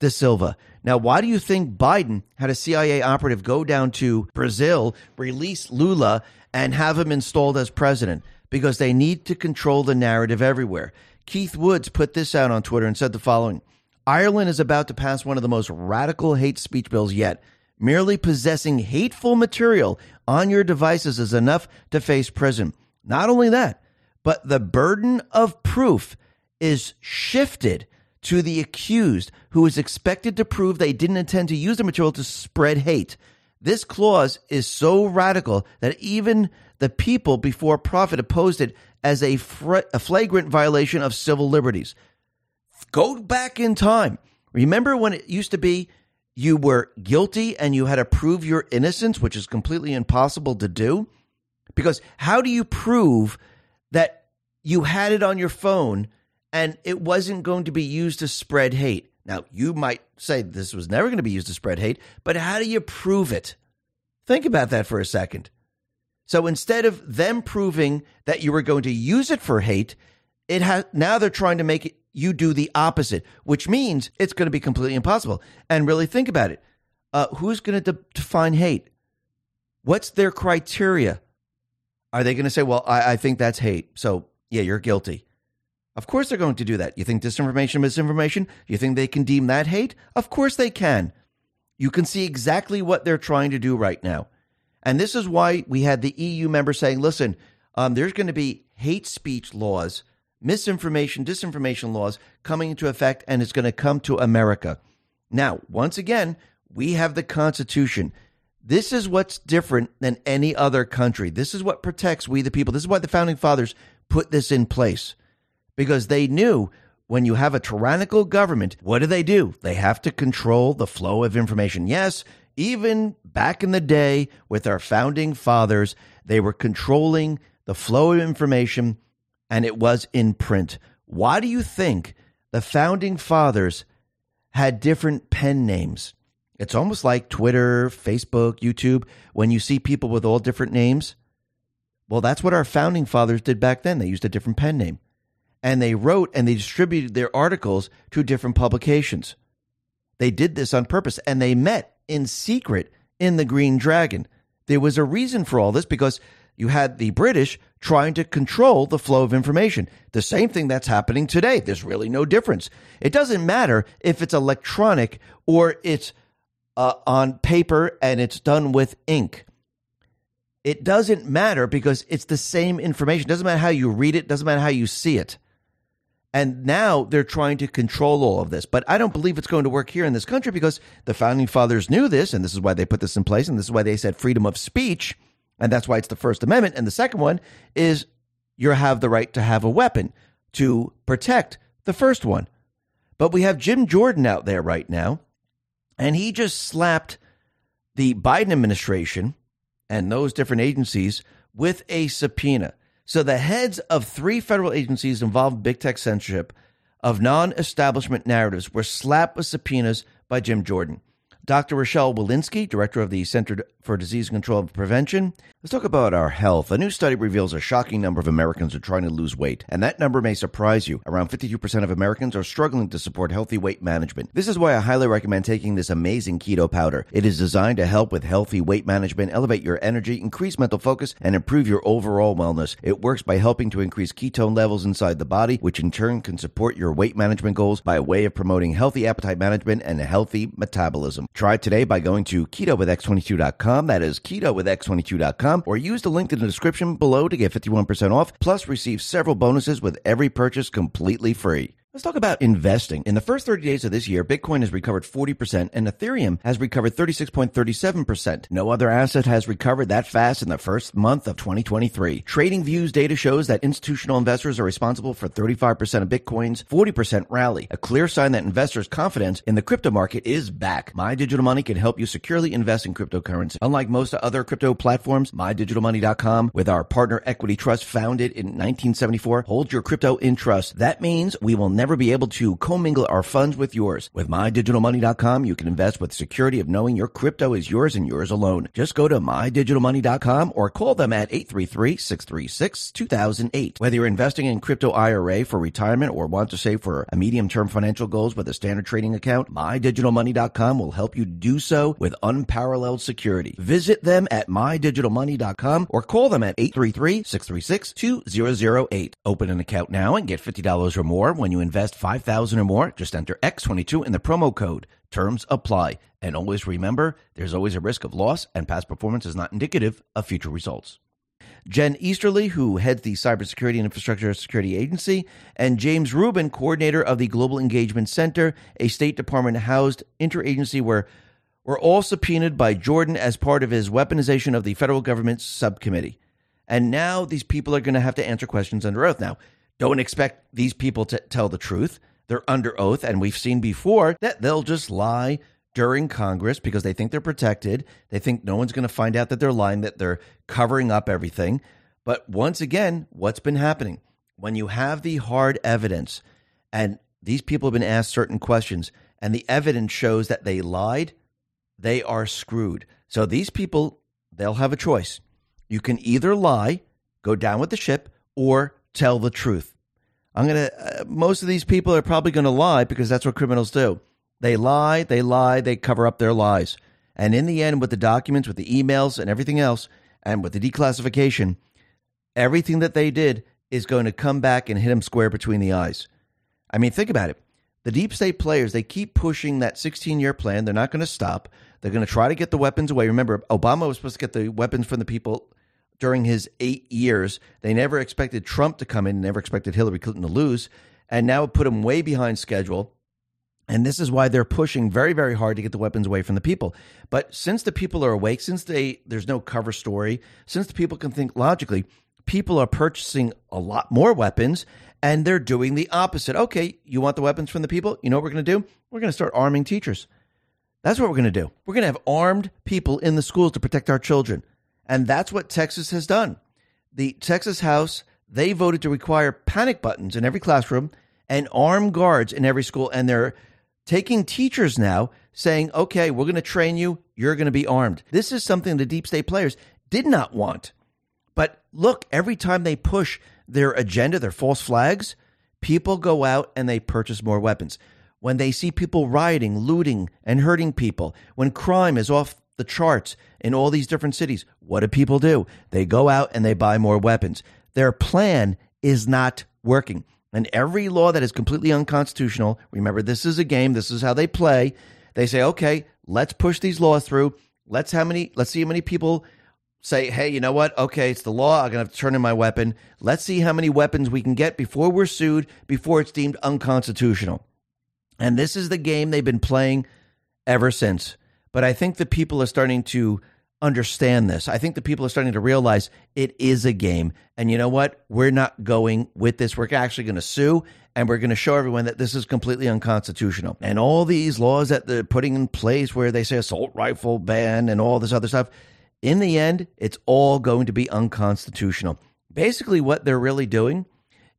da Silva. Now, why do you think Biden had a CIA operative go down to Brazil, release Lula, and have him installed as president? Because they need to control the narrative everywhere. Keith Woods put this out on Twitter and said the following Ireland is about to pass one of the most radical hate speech bills yet. Merely possessing hateful material on your devices is enough to face prison. Not only that, but the burden of proof is shifted to the accused who is expected to prove they didn't intend to use the material to spread hate. This clause is so radical that even the people before profit opposed it as a, a flagrant violation of civil liberties. Go back in time. Remember when it used to be you were guilty and you had to prove your innocence, which is completely impossible to do? Because how do you prove that you had it on your phone and it wasn't going to be used to spread hate? Now, you might say this was never going to be used to spread hate, but how do you prove it? Think about that for a second. So instead of them proving that you were going to use it for hate, it has now they're trying to make it, you do the opposite, which means it's going to be completely impossible. And really think about it. Uh, who's going to de- define hate? What's their criteria? Are they going to say, well, I, I think that's hate. So, yeah, you're guilty. Of course they're going to do that. You think disinformation, misinformation? You think they can deem that hate? Of course they can. You can see exactly what they're trying to do right now. And this is why we had the EU member saying, listen, um, there's going to be hate speech laws, misinformation, disinformation laws coming into effect, and it's going to come to America. Now, once again, we have the Constitution. This is what's different than any other country. This is what protects we the people. This is why the founding fathers put this in place because they knew when you have a tyrannical government, what do they do? They have to control the flow of information. Yes, even back in the day with our founding fathers, they were controlling the flow of information and it was in print. Why do you think the founding fathers had different pen names? It's almost like Twitter, Facebook, YouTube, when you see people with all different names. Well, that's what our founding fathers did back then. They used a different pen name. And they wrote and they distributed their articles to different publications. They did this on purpose and they met in secret in the Green Dragon. There was a reason for all this because you had the British trying to control the flow of information. The same thing that's happening today. There's really no difference. It doesn't matter if it's electronic or it's uh, on paper and it's done with ink. It doesn't matter because it's the same information. It doesn't matter how you read it, doesn't matter how you see it. And now they're trying to control all of this. But I don't believe it's going to work here in this country because the founding fathers knew this, and this is why they put this in place, and this is why they said freedom of speech, and that's why it's the First Amendment. And the second one is you have the right to have a weapon to protect the first one. But we have Jim Jordan out there right now, and he just slapped the Biden administration and those different agencies with a subpoena. So the heads of three federal agencies involved in big tech censorship of non establishment narratives were slapped with subpoenas by Jim Jordan. Dr. Rochelle Walensky, director of the Center for Disease Control and Prevention. Let's talk about our health. A new study reveals a shocking number of Americans are trying to lose weight, and that number may surprise you. Around 52% of Americans are struggling to support healthy weight management. This is why I highly recommend taking this amazing keto powder. It is designed to help with healthy weight management, elevate your energy, increase mental focus, and improve your overall wellness. It works by helping to increase ketone levels inside the body, which in turn can support your weight management goals by a way of promoting healthy appetite management and healthy metabolism. Try it today by going to ketowithx22.com that is keto with x22.com or use the link in the description below to get 51% off, plus receive several bonuses with every purchase completely free. Let's talk about investing. In the first 30 days of this year, Bitcoin has recovered 40% and Ethereum has recovered 36.37%. No other asset has recovered that fast in the first month of 2023. Trading Views data shows that institutional investors are responsible for 35% of Bitcoin's 40% rally, a clear sign that investors' confidence in the crypto market is back. My Digital Money can help you securely invest in cryptocurrency. Unlike most other crypto platforms, MyDigitalMoney.com, with our partner Equity Trust founded in 1974, holds your crypto in trust. That means we will never be able to commingle our funds with yours. With MyDigitalMoney.com, you can invest with security of knowing your crypto is yours and yours alone. Just go to MyDigitalMoney.com or call them at 833-636-2008. Whether you're investing in crypto IRA for retirement or want to save for a medium-term financial goals with a standard trading account, MyDigitalMoney.com will help you do so with unparalleled security. Visit them at MyDigitalMoney.com or call them at 833-636-2008. Open an account now and get $50 or more when you invest invest 5000 or more, just enter X22 in the promo code. Terms apply. And always remember, there's always a risk of loss, and past performance is not indicative of future results. Jen Easterly, who heads the Cybersecurity and Infrastructure Security Agency, and James Rubin, coordinator of the Global Engagement Center, a State Department housed interagency where were all subpoenaed by Jordan as part of his weaponization of the federal government subcommittee. And now these people are going to have to answer questions under oath. Now, don't expect these people to tell the truth. They're under oath, and we've seen before that they'll just lie during Congress because they think they're protected. They think no one's going to find out that they're lying, that they're covering up everything. But once again, what's been happening? When you have the hard evidence and these people have been asked certain questions and the evidence shows that they lied, they are screwed. So these people, they'll have a choice. You can either lie, go down with the ship, or tell the truth. I'm going to, uh, most of these people are probably going to lie because that's what criminals do. They lie, they lie, they cover up their lies. And in the end, with the documents, with the emails and everything else, and with the declassification, everything that they did is going to come back and hit them square between the eyes. I mean, think about it. The deep state players, they keep pushing that 16 year plan. They're not going to stop. They're going to try to get the weapons away. Remember, Obama was supposed to get the weapons from the people during his eight years. They never expected Trump to come in, never expected Hillary Clinton to lose, and now it put him way behind schedule. And this is why they're pushing very, very hard to get the weapons away from the people. But since the people are awake, since they there's no cover story, since the people can think logically, people are purchasing a lot more weapons and they're doing the opposite. Okay, you want the weapons from the people? You know what we're going to do? We're going to start arming teachers. That's what we're going to do. We're going to have armed people in the schools to protect our children. And that's what Texas has done. The Texas House, they voted to require panic buttons in every classroom and armed guards in every school. And they're taking teachers now, saying, okay, we're going to train you, you're going to be armed. This is something the deep state players did not want. But look, every time they push their agenda, their false flags, people go out and they purchase more weapons. When they see people rioting, looting, and hurting people, when crime is off the charts in all these different cities, what do people do? They go out and they buy more weapons. Their plan is not working. And every law that is completely unconstitutional, remember, this is a game, this is how they play. They say, okay, let's push these laws through. Let's how many let's see how many people say, hey, you know what? Okay, it's the law. I'm have to turn in my weapon. Let's see how many weapons we can get before we're sued, before it's deemed unconstitutional. And this is the game they've been playing ever since. But I think the people are starting to understand this. I think the people are starting to realize it is a game. And you know what? We're not going with this. We're actually going to sue and we're going to show everyone that this is completely unconstitutional. And all these laws that they're putting in place where they say assault rifle ban and all this other stuff, in the end, it's all going to be unconstitutional. Basically, what they're really doing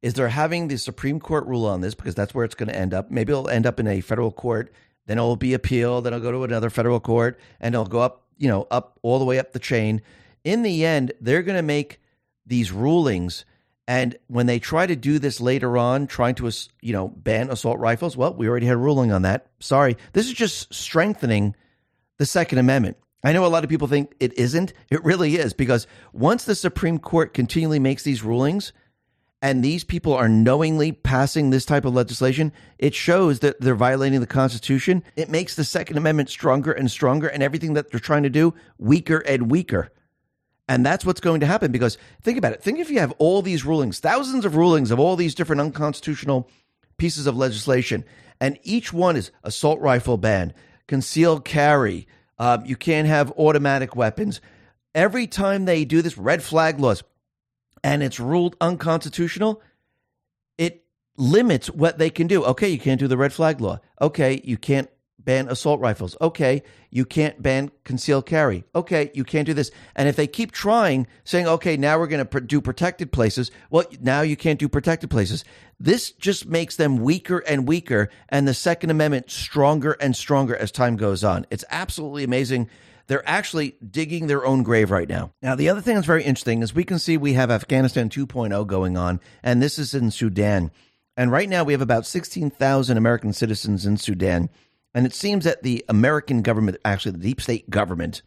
is they're having the Supreme Court rule on this because that's where it's going to end up. Maybe it'll end up in a federal court, then it'll be appealed, then it'll go to another federal court, and it'll go up you know, up all the way up the chain. In the end, they're going to make these rulings. And when they try to do this later on, trying to, you know, ban assault rifles, well, we already had a ruling on that. Sorry. This is just strengthening the Second Amendment. I know a lot of people think it isn't. It really is because once the Supreme Court continually makes these rulings, and these people are knowingly passing this type of legislation, it shows that they're violating the Constitution. It makes the Second Amendment stronger and stronger, and everything that they're trying to do weaker and weaker. And that's what's going to happen because think about it. Think if you have all these rulings, thousands of rulings of all these different unconstitutional pieces of legislation, and each one is assault rifle ban, concealed carry, um, you can't have automatic weapons. Every time they do this, red flag laws, and it's ruled unconstitutional, it limits what they can do. Okay, you can't do the red flag law. Okay, you can't ban assault rifles. Okay, you can't ban concealed carry. Okay, you can't do this. And if they keep trying, saying, okay, now we're going to do protected places, well, now you can't do protected places. This just makes them weaker and weaker, and the Second Amendment stronger and stronger as time goes on. It's absolutely amazing they're actually digging their own grave right now. Now, the other thing that's very interesting is we can see we have Afghanistan 2.0 going on, and this is in Sudan. And right now we have about 16,000 American citizens in Sudan. And it seems that the American government, actually the deep state government,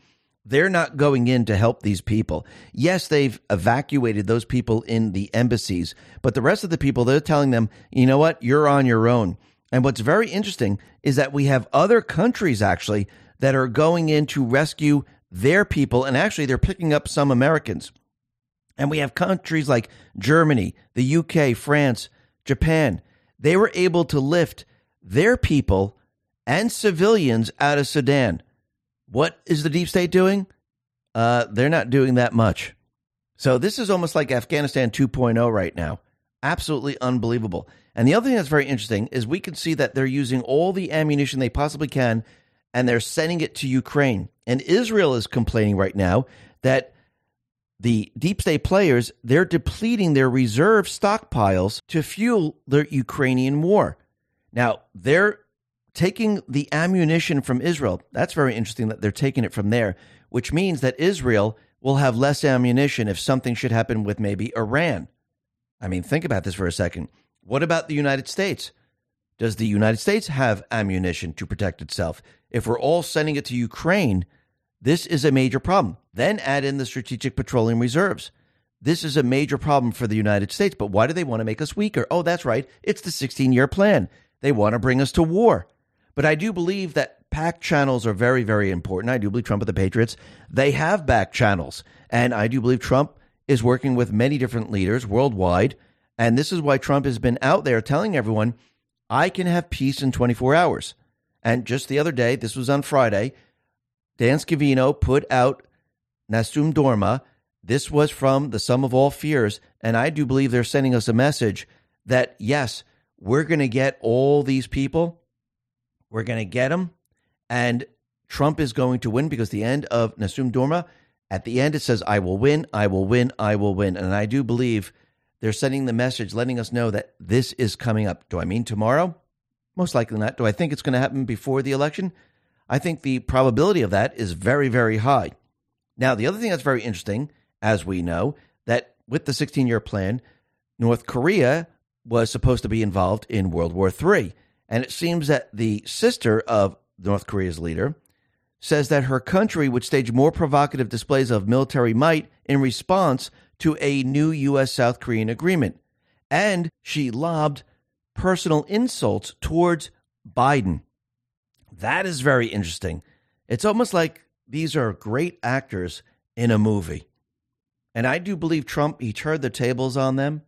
they're not going in to help these people. Yes, they've evacuated those people in the embassies, but the rest of the people, they're telling them, you know what, you're on your own. And what's very interesting is that we have other countries actually that are going in to rescue their people. And actually, they're picking up some Americans. And we have countries like Germany, the UK, France, Japan. They were able to lift their people and civilians out of Sudan. What is the deep state doing? Uh, they're not doing that much. So this is almost like Afghanistan 2.0 right now. Absolutely unbelievable. And the other thing that's very interesting is we can see that they're using all the ammunition they possibly can and they're sending it to Ukraine. And Israel is complaining right now that the deep state players they're depleting their reserve stockpiles to fuel the Ukrainian war. Now, they're taking the ammunition from Israel. That's very interesting that they're taking it from there, which means that Israel will have less ammunition if something should happen with maybe Iran. I mean, think about this for a second. What about the United States? Does the United States have ammunition to protect itself? If we're all sending it to Ukraine, this is a major problem. Then add in the strategic petroleum reserves. This is a major problem for the United States. But why do they want to make us weaker? Oh, that's right. It's the 16 year plan. They want to bring us to war. But I do believe that back channels are very, very important. I do believe Trump and the Patriots, they have back channels. And I do believe Trump is working with many different leaders worldwide. And this is why Trump has been out there telling everyone I can have peace in 24 hours. And just the other day, this was on Friday, Dan Scavino put out Nessun Dorma. This was from the Sum of All Fears. And I do believe they're sending us a message that, yes, we're going to get all these people. We're going to get them. And Trump is going to win because the end of Nessun Dorma, at the end, it says, I will win, I will win, I will win. And I do believe they're sending the message letting us know that this is coming up. Do I mean tomorrow? Most likely not. Do I think it's going to happen before the election? I think the probability of that is very, very high. Now, the other thing that's very interesting, as we know, that with the 16 year plan, North Korea was supposed to be involved in World War III. And it seems that the sister of North Korea's leader says that her country would stage more provocative displays of military might in response to a new U.S. South Korean agreement. And she lobbed personal insults towards Biden. That is very interesting. It's almost like these are great actors in a movie. And I do believe Trump, he turned the tables on them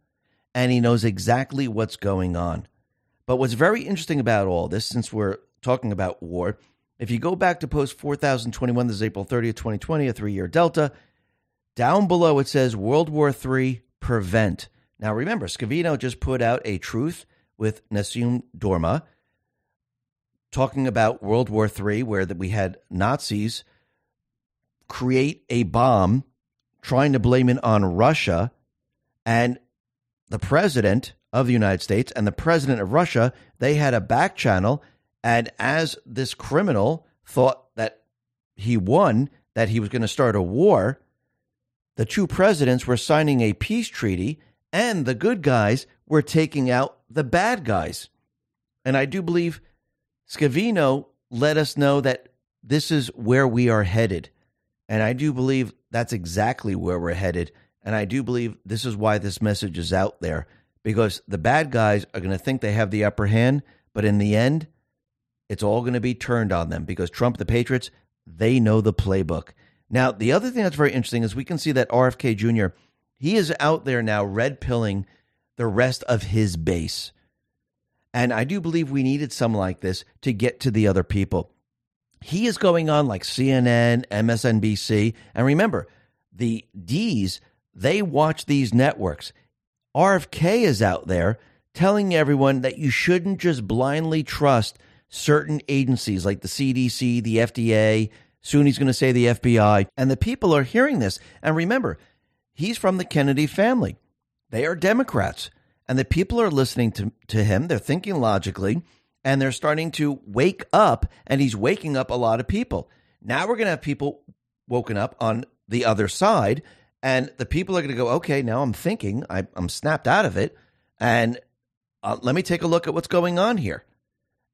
and he knows exactly what's going on. But what's very interesting about all this, since we're talking about war, if you go back to post 4021, this is April 30th, 2020, a three year delta, down below it says World War III prevent. Now remember, Scavino just put out a truth with Nessun Dorma talking about World War III, where that we had Nazis create a bomb trying to blame it on Russia, and the president of the United States and the president of Russia, they had a back channel. And as this criminal thought that he won, that he was going to start a war, the two presidents were signing a peace treaty, and the good guys were taking out the bad guys. And I do believe Scavino let us know that this is where we are headed. And I do believe that's exactly where we're headed. And I do believe this is why this message is out there because the bad guys are going to think they have the upper hand, but in the end, it's all going to be turned on them because Trump, the Patriots, they know the playbook. Now, the other thing that's very interesting is we can see that RFK Jr., he is out there now red pilling the rest of his base. And I do believe we needed something like this to get to the other people. He is going on like CNN, MSNBC. And remember, the D's, they watch these networks. RFK is out there telling everyone that you shouldn't just blindly trust certain agencies like the CDC, the FDA. Soon he's going to say the FBI. And the people are hearing this. And remember, he's from the Kennedy family. They are Democrats. And the people are listening to, to him. They're thinking logically and they're starting to wake up. And he's waking up a lot of people. Now we're going to have people woken up on the other side and the people are going to go, okay, now I'm thinking, I, am snapped out of it. And uh, let me take a look at what's going on here.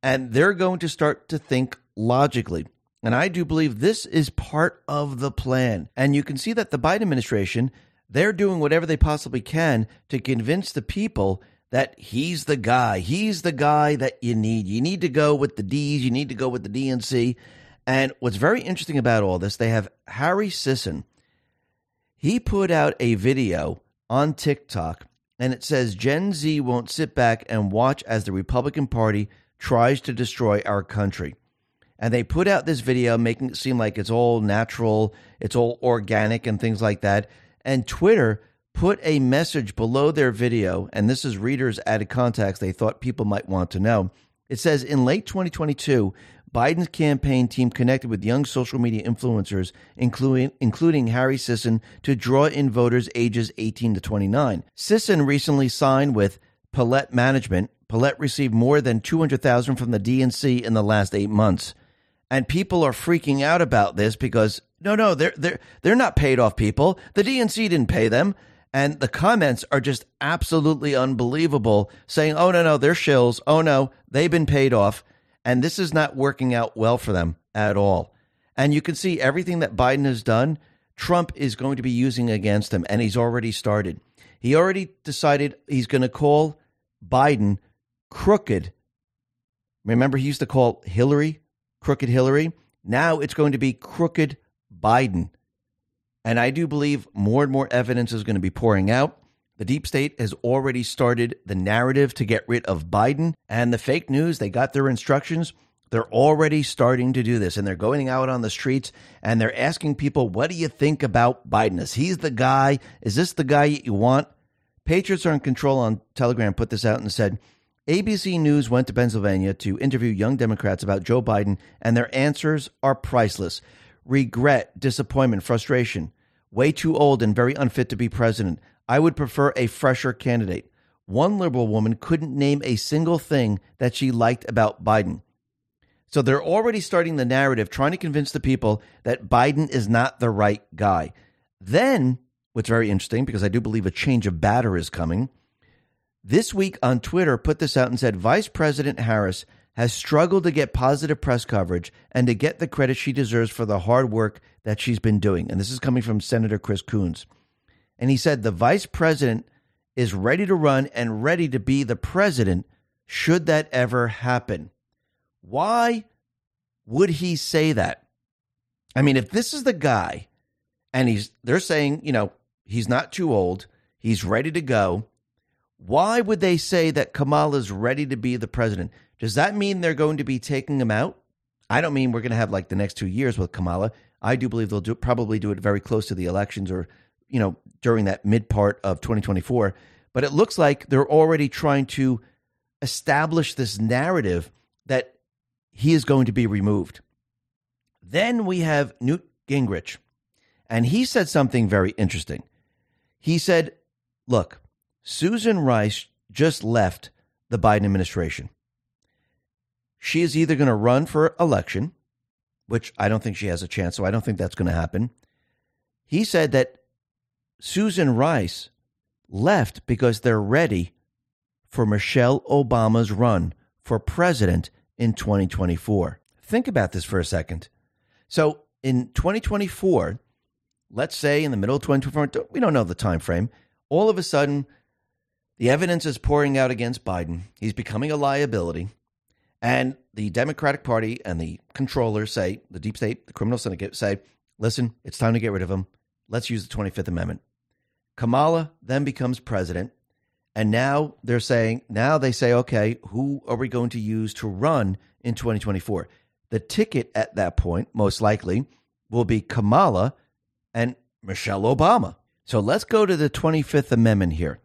And they're going to start to think logically. And I do believe this is part of the plan. And you can see that the Biden administration, they're doing whatever they possibly can to convince the people that he's the guy. He's the guy that you need. You need to go with the D's, you need to go with the DNC. And what's very interesting about all this, they have Harry Sisson he put out a video on TikTok and it says Gen Z won't sit back and watch as the Republican Party tries to destroy our country. And they put out this video making it seem like it's all natural, it's all organic, and things like that. And Twitter put a message below their video, and this is readers added context they thought people might want to know. It says in late 2022, Biden's campaign team connected with young social media influencers, including, including Harry Sisson, to draw in voters ages 18 to 29. Sisson recently signed with Palette Management. Palette received more than 200,000 from the DNC in the last eight months. And people are freaking out about this because no, no, they're they're they're not paid off people. The DNC didn't pay them. And the comments are just absolutely unbelievable, saying, oh, no, no, they're shills. Oh, no, they've been paid off. And this is not working out well for them at all. And you can see everything that Biden has done, Trump is going to be using against him. And he's already started. He already decided he's going to call Biden crooked. Remember, he used to call Hillary crooked Hillary. Now it's going to be crooked Biden. And I do believe more and more evidence is going to be pouring out. The deep state has already started the narrative to get rid of Biden and the fake news. They got their instructions. They're already starting to do this and they're going out on the streets and they're asking people, what do you think about Biden? Is he the guy? Is this the guy you want? Patriots are in control on Telegram put this out and said, ABC News went to Pennsylvania to interview young Democrats about Joe Biden, and their answers are priceless regret, disappointment, frustration. Way too old and very unfit to be president. I would prefer a fresher candidate. one liberal woman couldn't name a single thing that she liked about Biden. So they're already starting the narrative, trying to convince the people that Biden is not the right guy. Then, what's very interesting, because I do believe a change of batter is coming, this week on Twitter put this out and said Vice President Harris has struggled to get positive press coverage and to get the credit she deserves for the hard work that she's been doing. And this is coming from Senator Chris Coons. And he said the vice president is ready to run and ready to be the president should that ever happen. Why would he say that? I mean, if this is the guy and he's they're saying, you know, he's not too old, he's ready to go, why would they say that Kamala's ready to be the president? Does that mean they're going to be taking him out? I don't mean we're going to have like the next two years with Kamala. I do believe they'll do, probably do it very close to the elections or, you know, during that mid part of 2024. But it looks like they're already trying to establish this narrative that he is going to be removed. Then we have Newt Gingrich, and he said something very interesting. He said, Look, Susan Rice just left the Biden administration. She is either going to run for election, which I don't think she has a chance, so I don't think that's going to happen. He said that Susan Rice left because they're ready for Michelle Obama's run for president in 2024. Think about this for a second. So, in 2024, let's say in the middle of 2024, we don't know the time frame, all of a sudden the evidence is pouring out against Biden. He's becoming a liability. And the Democratic Party and the controllers say, the deep state, the criminal syndicate say, listen, it's time to get rid of him. Let's use the 25th Amendment. Kamala then becomes president. And now they're saying, now they say, okay, who are we going to use to run in 2024? The ticket at that point, most likely, will be Kamala and Michelle Obama. So let's go to the 25th Amendment here.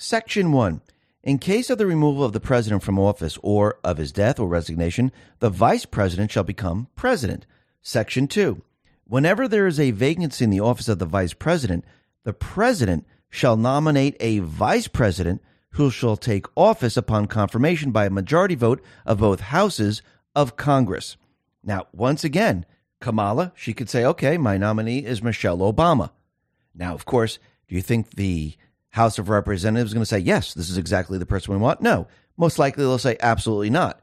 Section 1. In case of the removal of the president from office or of his death or resignation, the vice president shall become president. Section 2. Whenever there is a vacancy in the office of the vice president, the president shall nominate a vice president who shall take office upon confirmation by a majority vote of both houses of Congress. Now, once again, Kamala, she could say, okay, my nominee is Michelle Obama. Now, of course, do you think the House of Representatives going to say, yes, this is exactly the person we want? No. Most likely they'll say, absolutely not.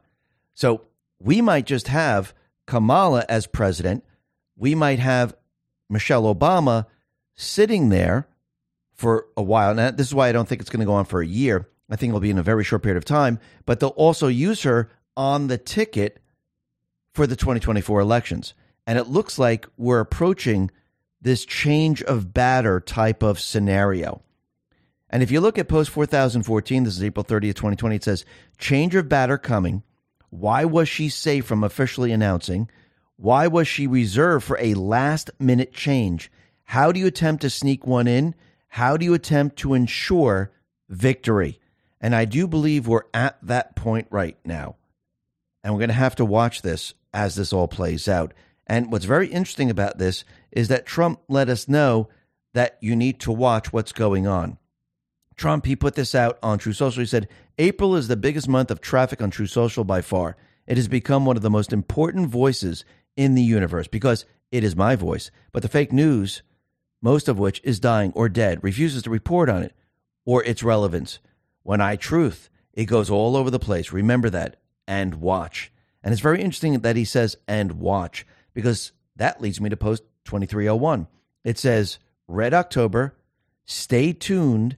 So we might just have Kamala as president. We might have Michelle Obama sitting there for a while. Now, this is why I don't think it's going to go on for a year. I think it'll be in a very short period of time, but they'll also use her on the ticket for the 2024 elections. And it looks like we're approaching this change of batter type of scenario. And if you look at post 4014, this is April 30th, 2020, it says, change of batter coming. Why was she safe from officially announcing? Why was she reserved for a last minute change? How do you attempt to sneak one in? How do you attempt to ensure victory? And I do believe we're at that point right now. And we're going to have to watch this as this all plays out. And what's very interesting about this is that Trump let us know that you need to watch what's going on. Trump, he put this out on Truth Social. He said, April is the biggest month of traffic on Truth Social by far. It has become one of the most important voices in the universe because it is my voice. But the fake news, most of which is dying or dead, refuses to report on it or its relevance. When I truth, it goes all over the place. Remember that and watch. And it's very interesting that he says and watch because that leads me to post 2301. It says, Red October, stay tuned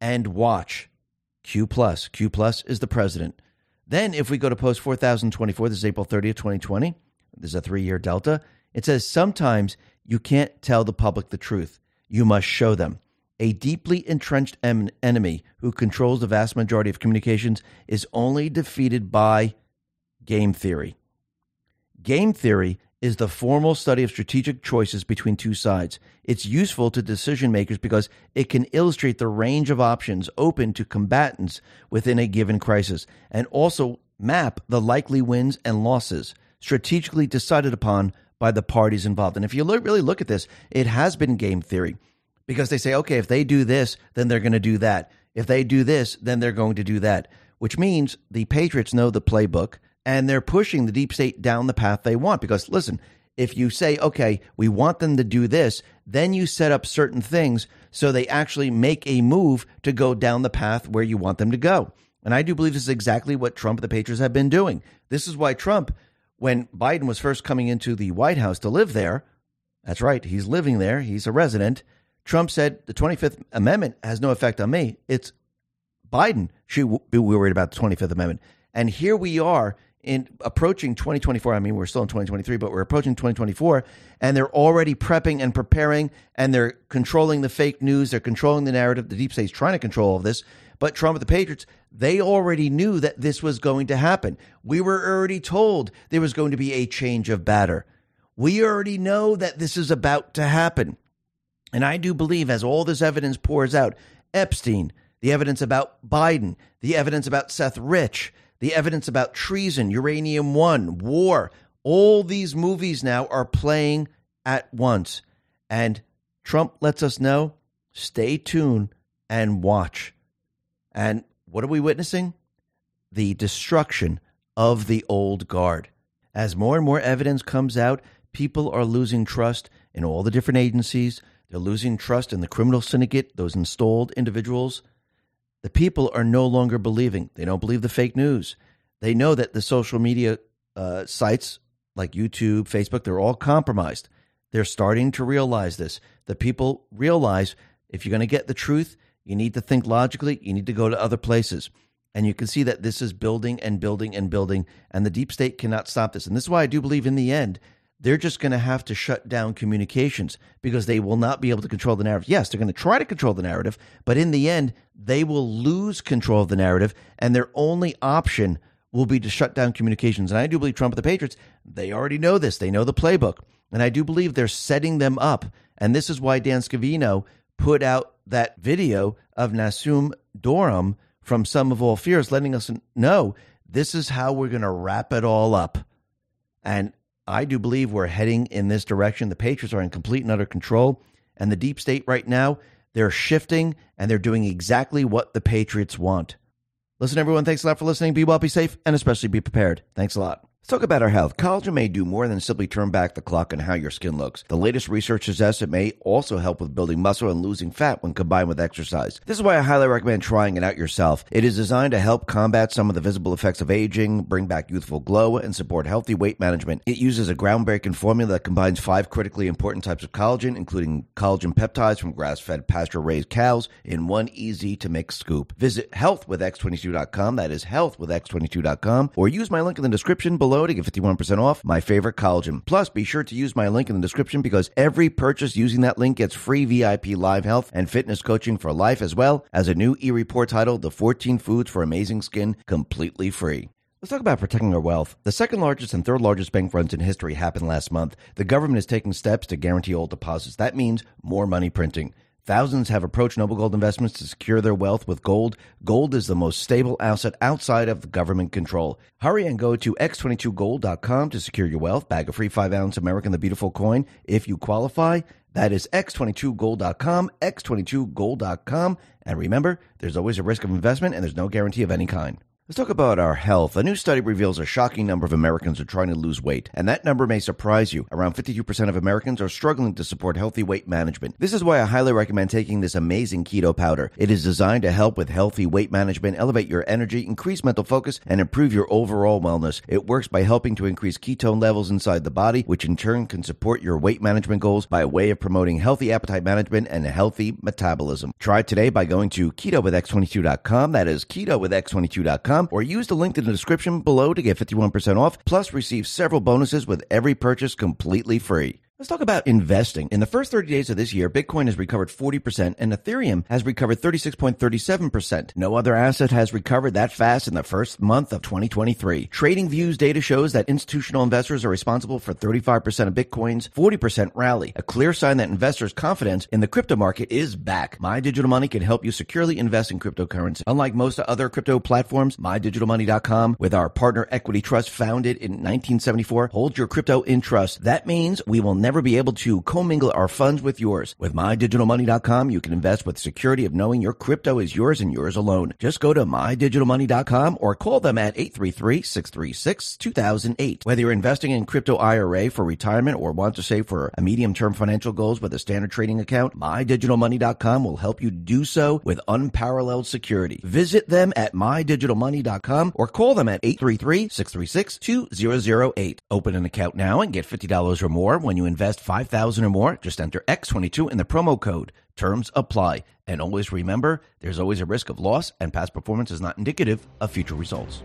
and watch. Q plus. Q plus is the president. Then, if we go to post 4024, this is April 30th, 2020, there's a three year delta. It says sometimes you can't tell the public the truth, you must show them. A deeply entrenched em- enemy who controls the vast majority of communications is only defeated by game theory. Game theory is the formal study of strategic choices between two sides. It's useful to decision makers because it can illustrate the range of options open to combatants within a given crisis and also map the likely wins and losses strategically decided upon by the parties involved. And if you look, really look at this, it has been game theory because they say, okay, if they do this, then they're going to do that. If they do this, then they're going to do that, which means the Patriots know the playbook and they're pushing the deep state down the path they want. Because listen, if you say, okay, we want them to do this, then you set up certain things so they actually make a move to go down the path where you want them to go. And I do believe this is exactly what Trump and the Patriots have been doing. This is why Trump, when Biden was first coming into the White House to live there, that's right, he's living there, he's a resident. Trump said the 25th Amendment has no effect on me. It's Biden should be worried about the 25th Amendment. And here we are in approaching 2024. I mean, we're still in 2023, but we're approaching 2024, and they're already prepping and preparing, and they're controlling the fake news. They're controlling the narrative. The deep state's trying to control all of this. But Trump and the Patriots, they already knew that this was going to happen. We were already told there was going to be a change of batter. We already know that this is about to happen. And I do believe, as all this evidence pours out, Epstein, the evidence about Biden, the evidence about Seth Rich, the evidence about treason, Uranium One, war. All these movies now are playing at once. And Trump lets us know stay tuned and watch. And what are we witnessing? The destruction of the old guard. As more and more evidence comes out, people are losing trust in all the different agencies. They're losing trust in the criminal syndicate, those installed individuals. The people are no longer believing. They don't believe the fake news. They know that the social media uh, sites like YouTube, Facebook, they're all compromised. They're starting to realize this. The people realize if you're going to get the truth, you need to think logically, you need to go to other places. And you can see that this is building and building and building, and the deep state cannot stop this. And this is why I do believe in the end, they're just going to have to shut down communications because they will not be able to control the narrative. Yes, they're going to try to control the narrative, but in the end, they will lose control of the narrative, and their only option will be to shut down communications. And I do believe Trump and the Patriots, they already know this. They know the playbook. And I do believe they're setting them up. And this is why Dan Scavino put out that video of Nessun Dorma from Sum of All Fears, letting us know this is how we're going to wrap it all up. And I do believe we're heading in this direction. The Patriots are in complete and utter control. And the deep state right now, they're shifting and they're doing exactly what the Patriots want. Listen, everyone, thanks a lot for listening. Be well, be safe, and especially be prepared. Thanks a lot. Let's talk about our health. Collagen may do more than simply turn back the clock on how your skin looks. The latest research suggests it may also help with building muscle and losing fat when combined with exercise. This is why I highly recommend trying it out yourself. It is designed to help combat some of the visible effects of aging, bring back youthful glow, and support healthy weight management. It uses a groundbreaking formula that combines five critically important types of collagen, including collagen peptides from grass-fed pasture-raised cows in one easy to mix scoop. Visit healthwithx22.com. That is healthwithx22.com or use my link in the description below below to get 51% off my favorite collagen. Plus, be sure to use my link in the description because every purchase using that link gets free VIP live health and fitness coaching for life as well as a new e-report titled The 14 Foods for Amazing Skin completely free. Let's talk about protecting our wealth. The second largest and third largest bank runs in history happened last month. The government is taking steps to guarantee old deposits. That means more money printing. Thousands have approached Noble Gold Investments to secure their wealth with gold. Gold is the most stable asset outside of government control. Hurry and go to x22gold.com to secure your wealth. Bag a free 5 ounce American the Beautiful coin if you qualify. That is x22gold.com, x22gold.com. And remember, there's always a risk of investment and there's no guarantee of any kind. Let's talk about our health. A new study reveals a shocking number of Americans are trying to lose weight, and that number may surprise you. Around 52% of Americans are struggling to support healthy weight management. This is why I highly recommend taking this amazing keto powder. It is designed to help with healthy weight management, elevate your energy, increase mental focus, and improve your overall wellness. It works by helping to increase ketone levels inside the body, which in turn can support your weight management goals by a way of promoting healthy appetite management and a healthy metabolism. Try it today by going to keto with ketowithx22.com. That is ketowithx22.com or use the link in the description below to get 51% off, plus receive several bonuses with every purchase completely free. Let's talk about investing. In the first 30 days of this year, Bitcoin has recovered 40% and Ethereum has recovered 36.37%. No other asset has recovered that fast in the first month of 2023. TradingView's data shows that institutional investors are responsible for 35% of Bitcoin's 40% rally, a clear sign that investors' confidence in the crypto market is back. My Digital Money can help you securely invest in cryptocurrency. Unlike most other crypto platforms, MyDigitalMoney.com, with our partner Equity Trust founded in 1974, holds your crypto in trust. That means we will never be able to commingle our funds with yours. With mydigitalmoney.com, you can invest with security of knowing your crypto is yours and yours alone. Just go to mydigitalmoney.com or call them at 833-636-2008. Whether you're investing in crypto IRA for retirement or want to save for a medium-term financial goals with a standard trading account, mydigitalmoney.com will help you do so with unparalleled security. Visit them at mydigitalmoney.com or call them at 833-636-2008. Open an account now and get $50 or more when you invest 5000 or more. Just enter X22 in the promo code. Terms apply. And always remember, there's always a risk of loss and past performance is not indicative of future results.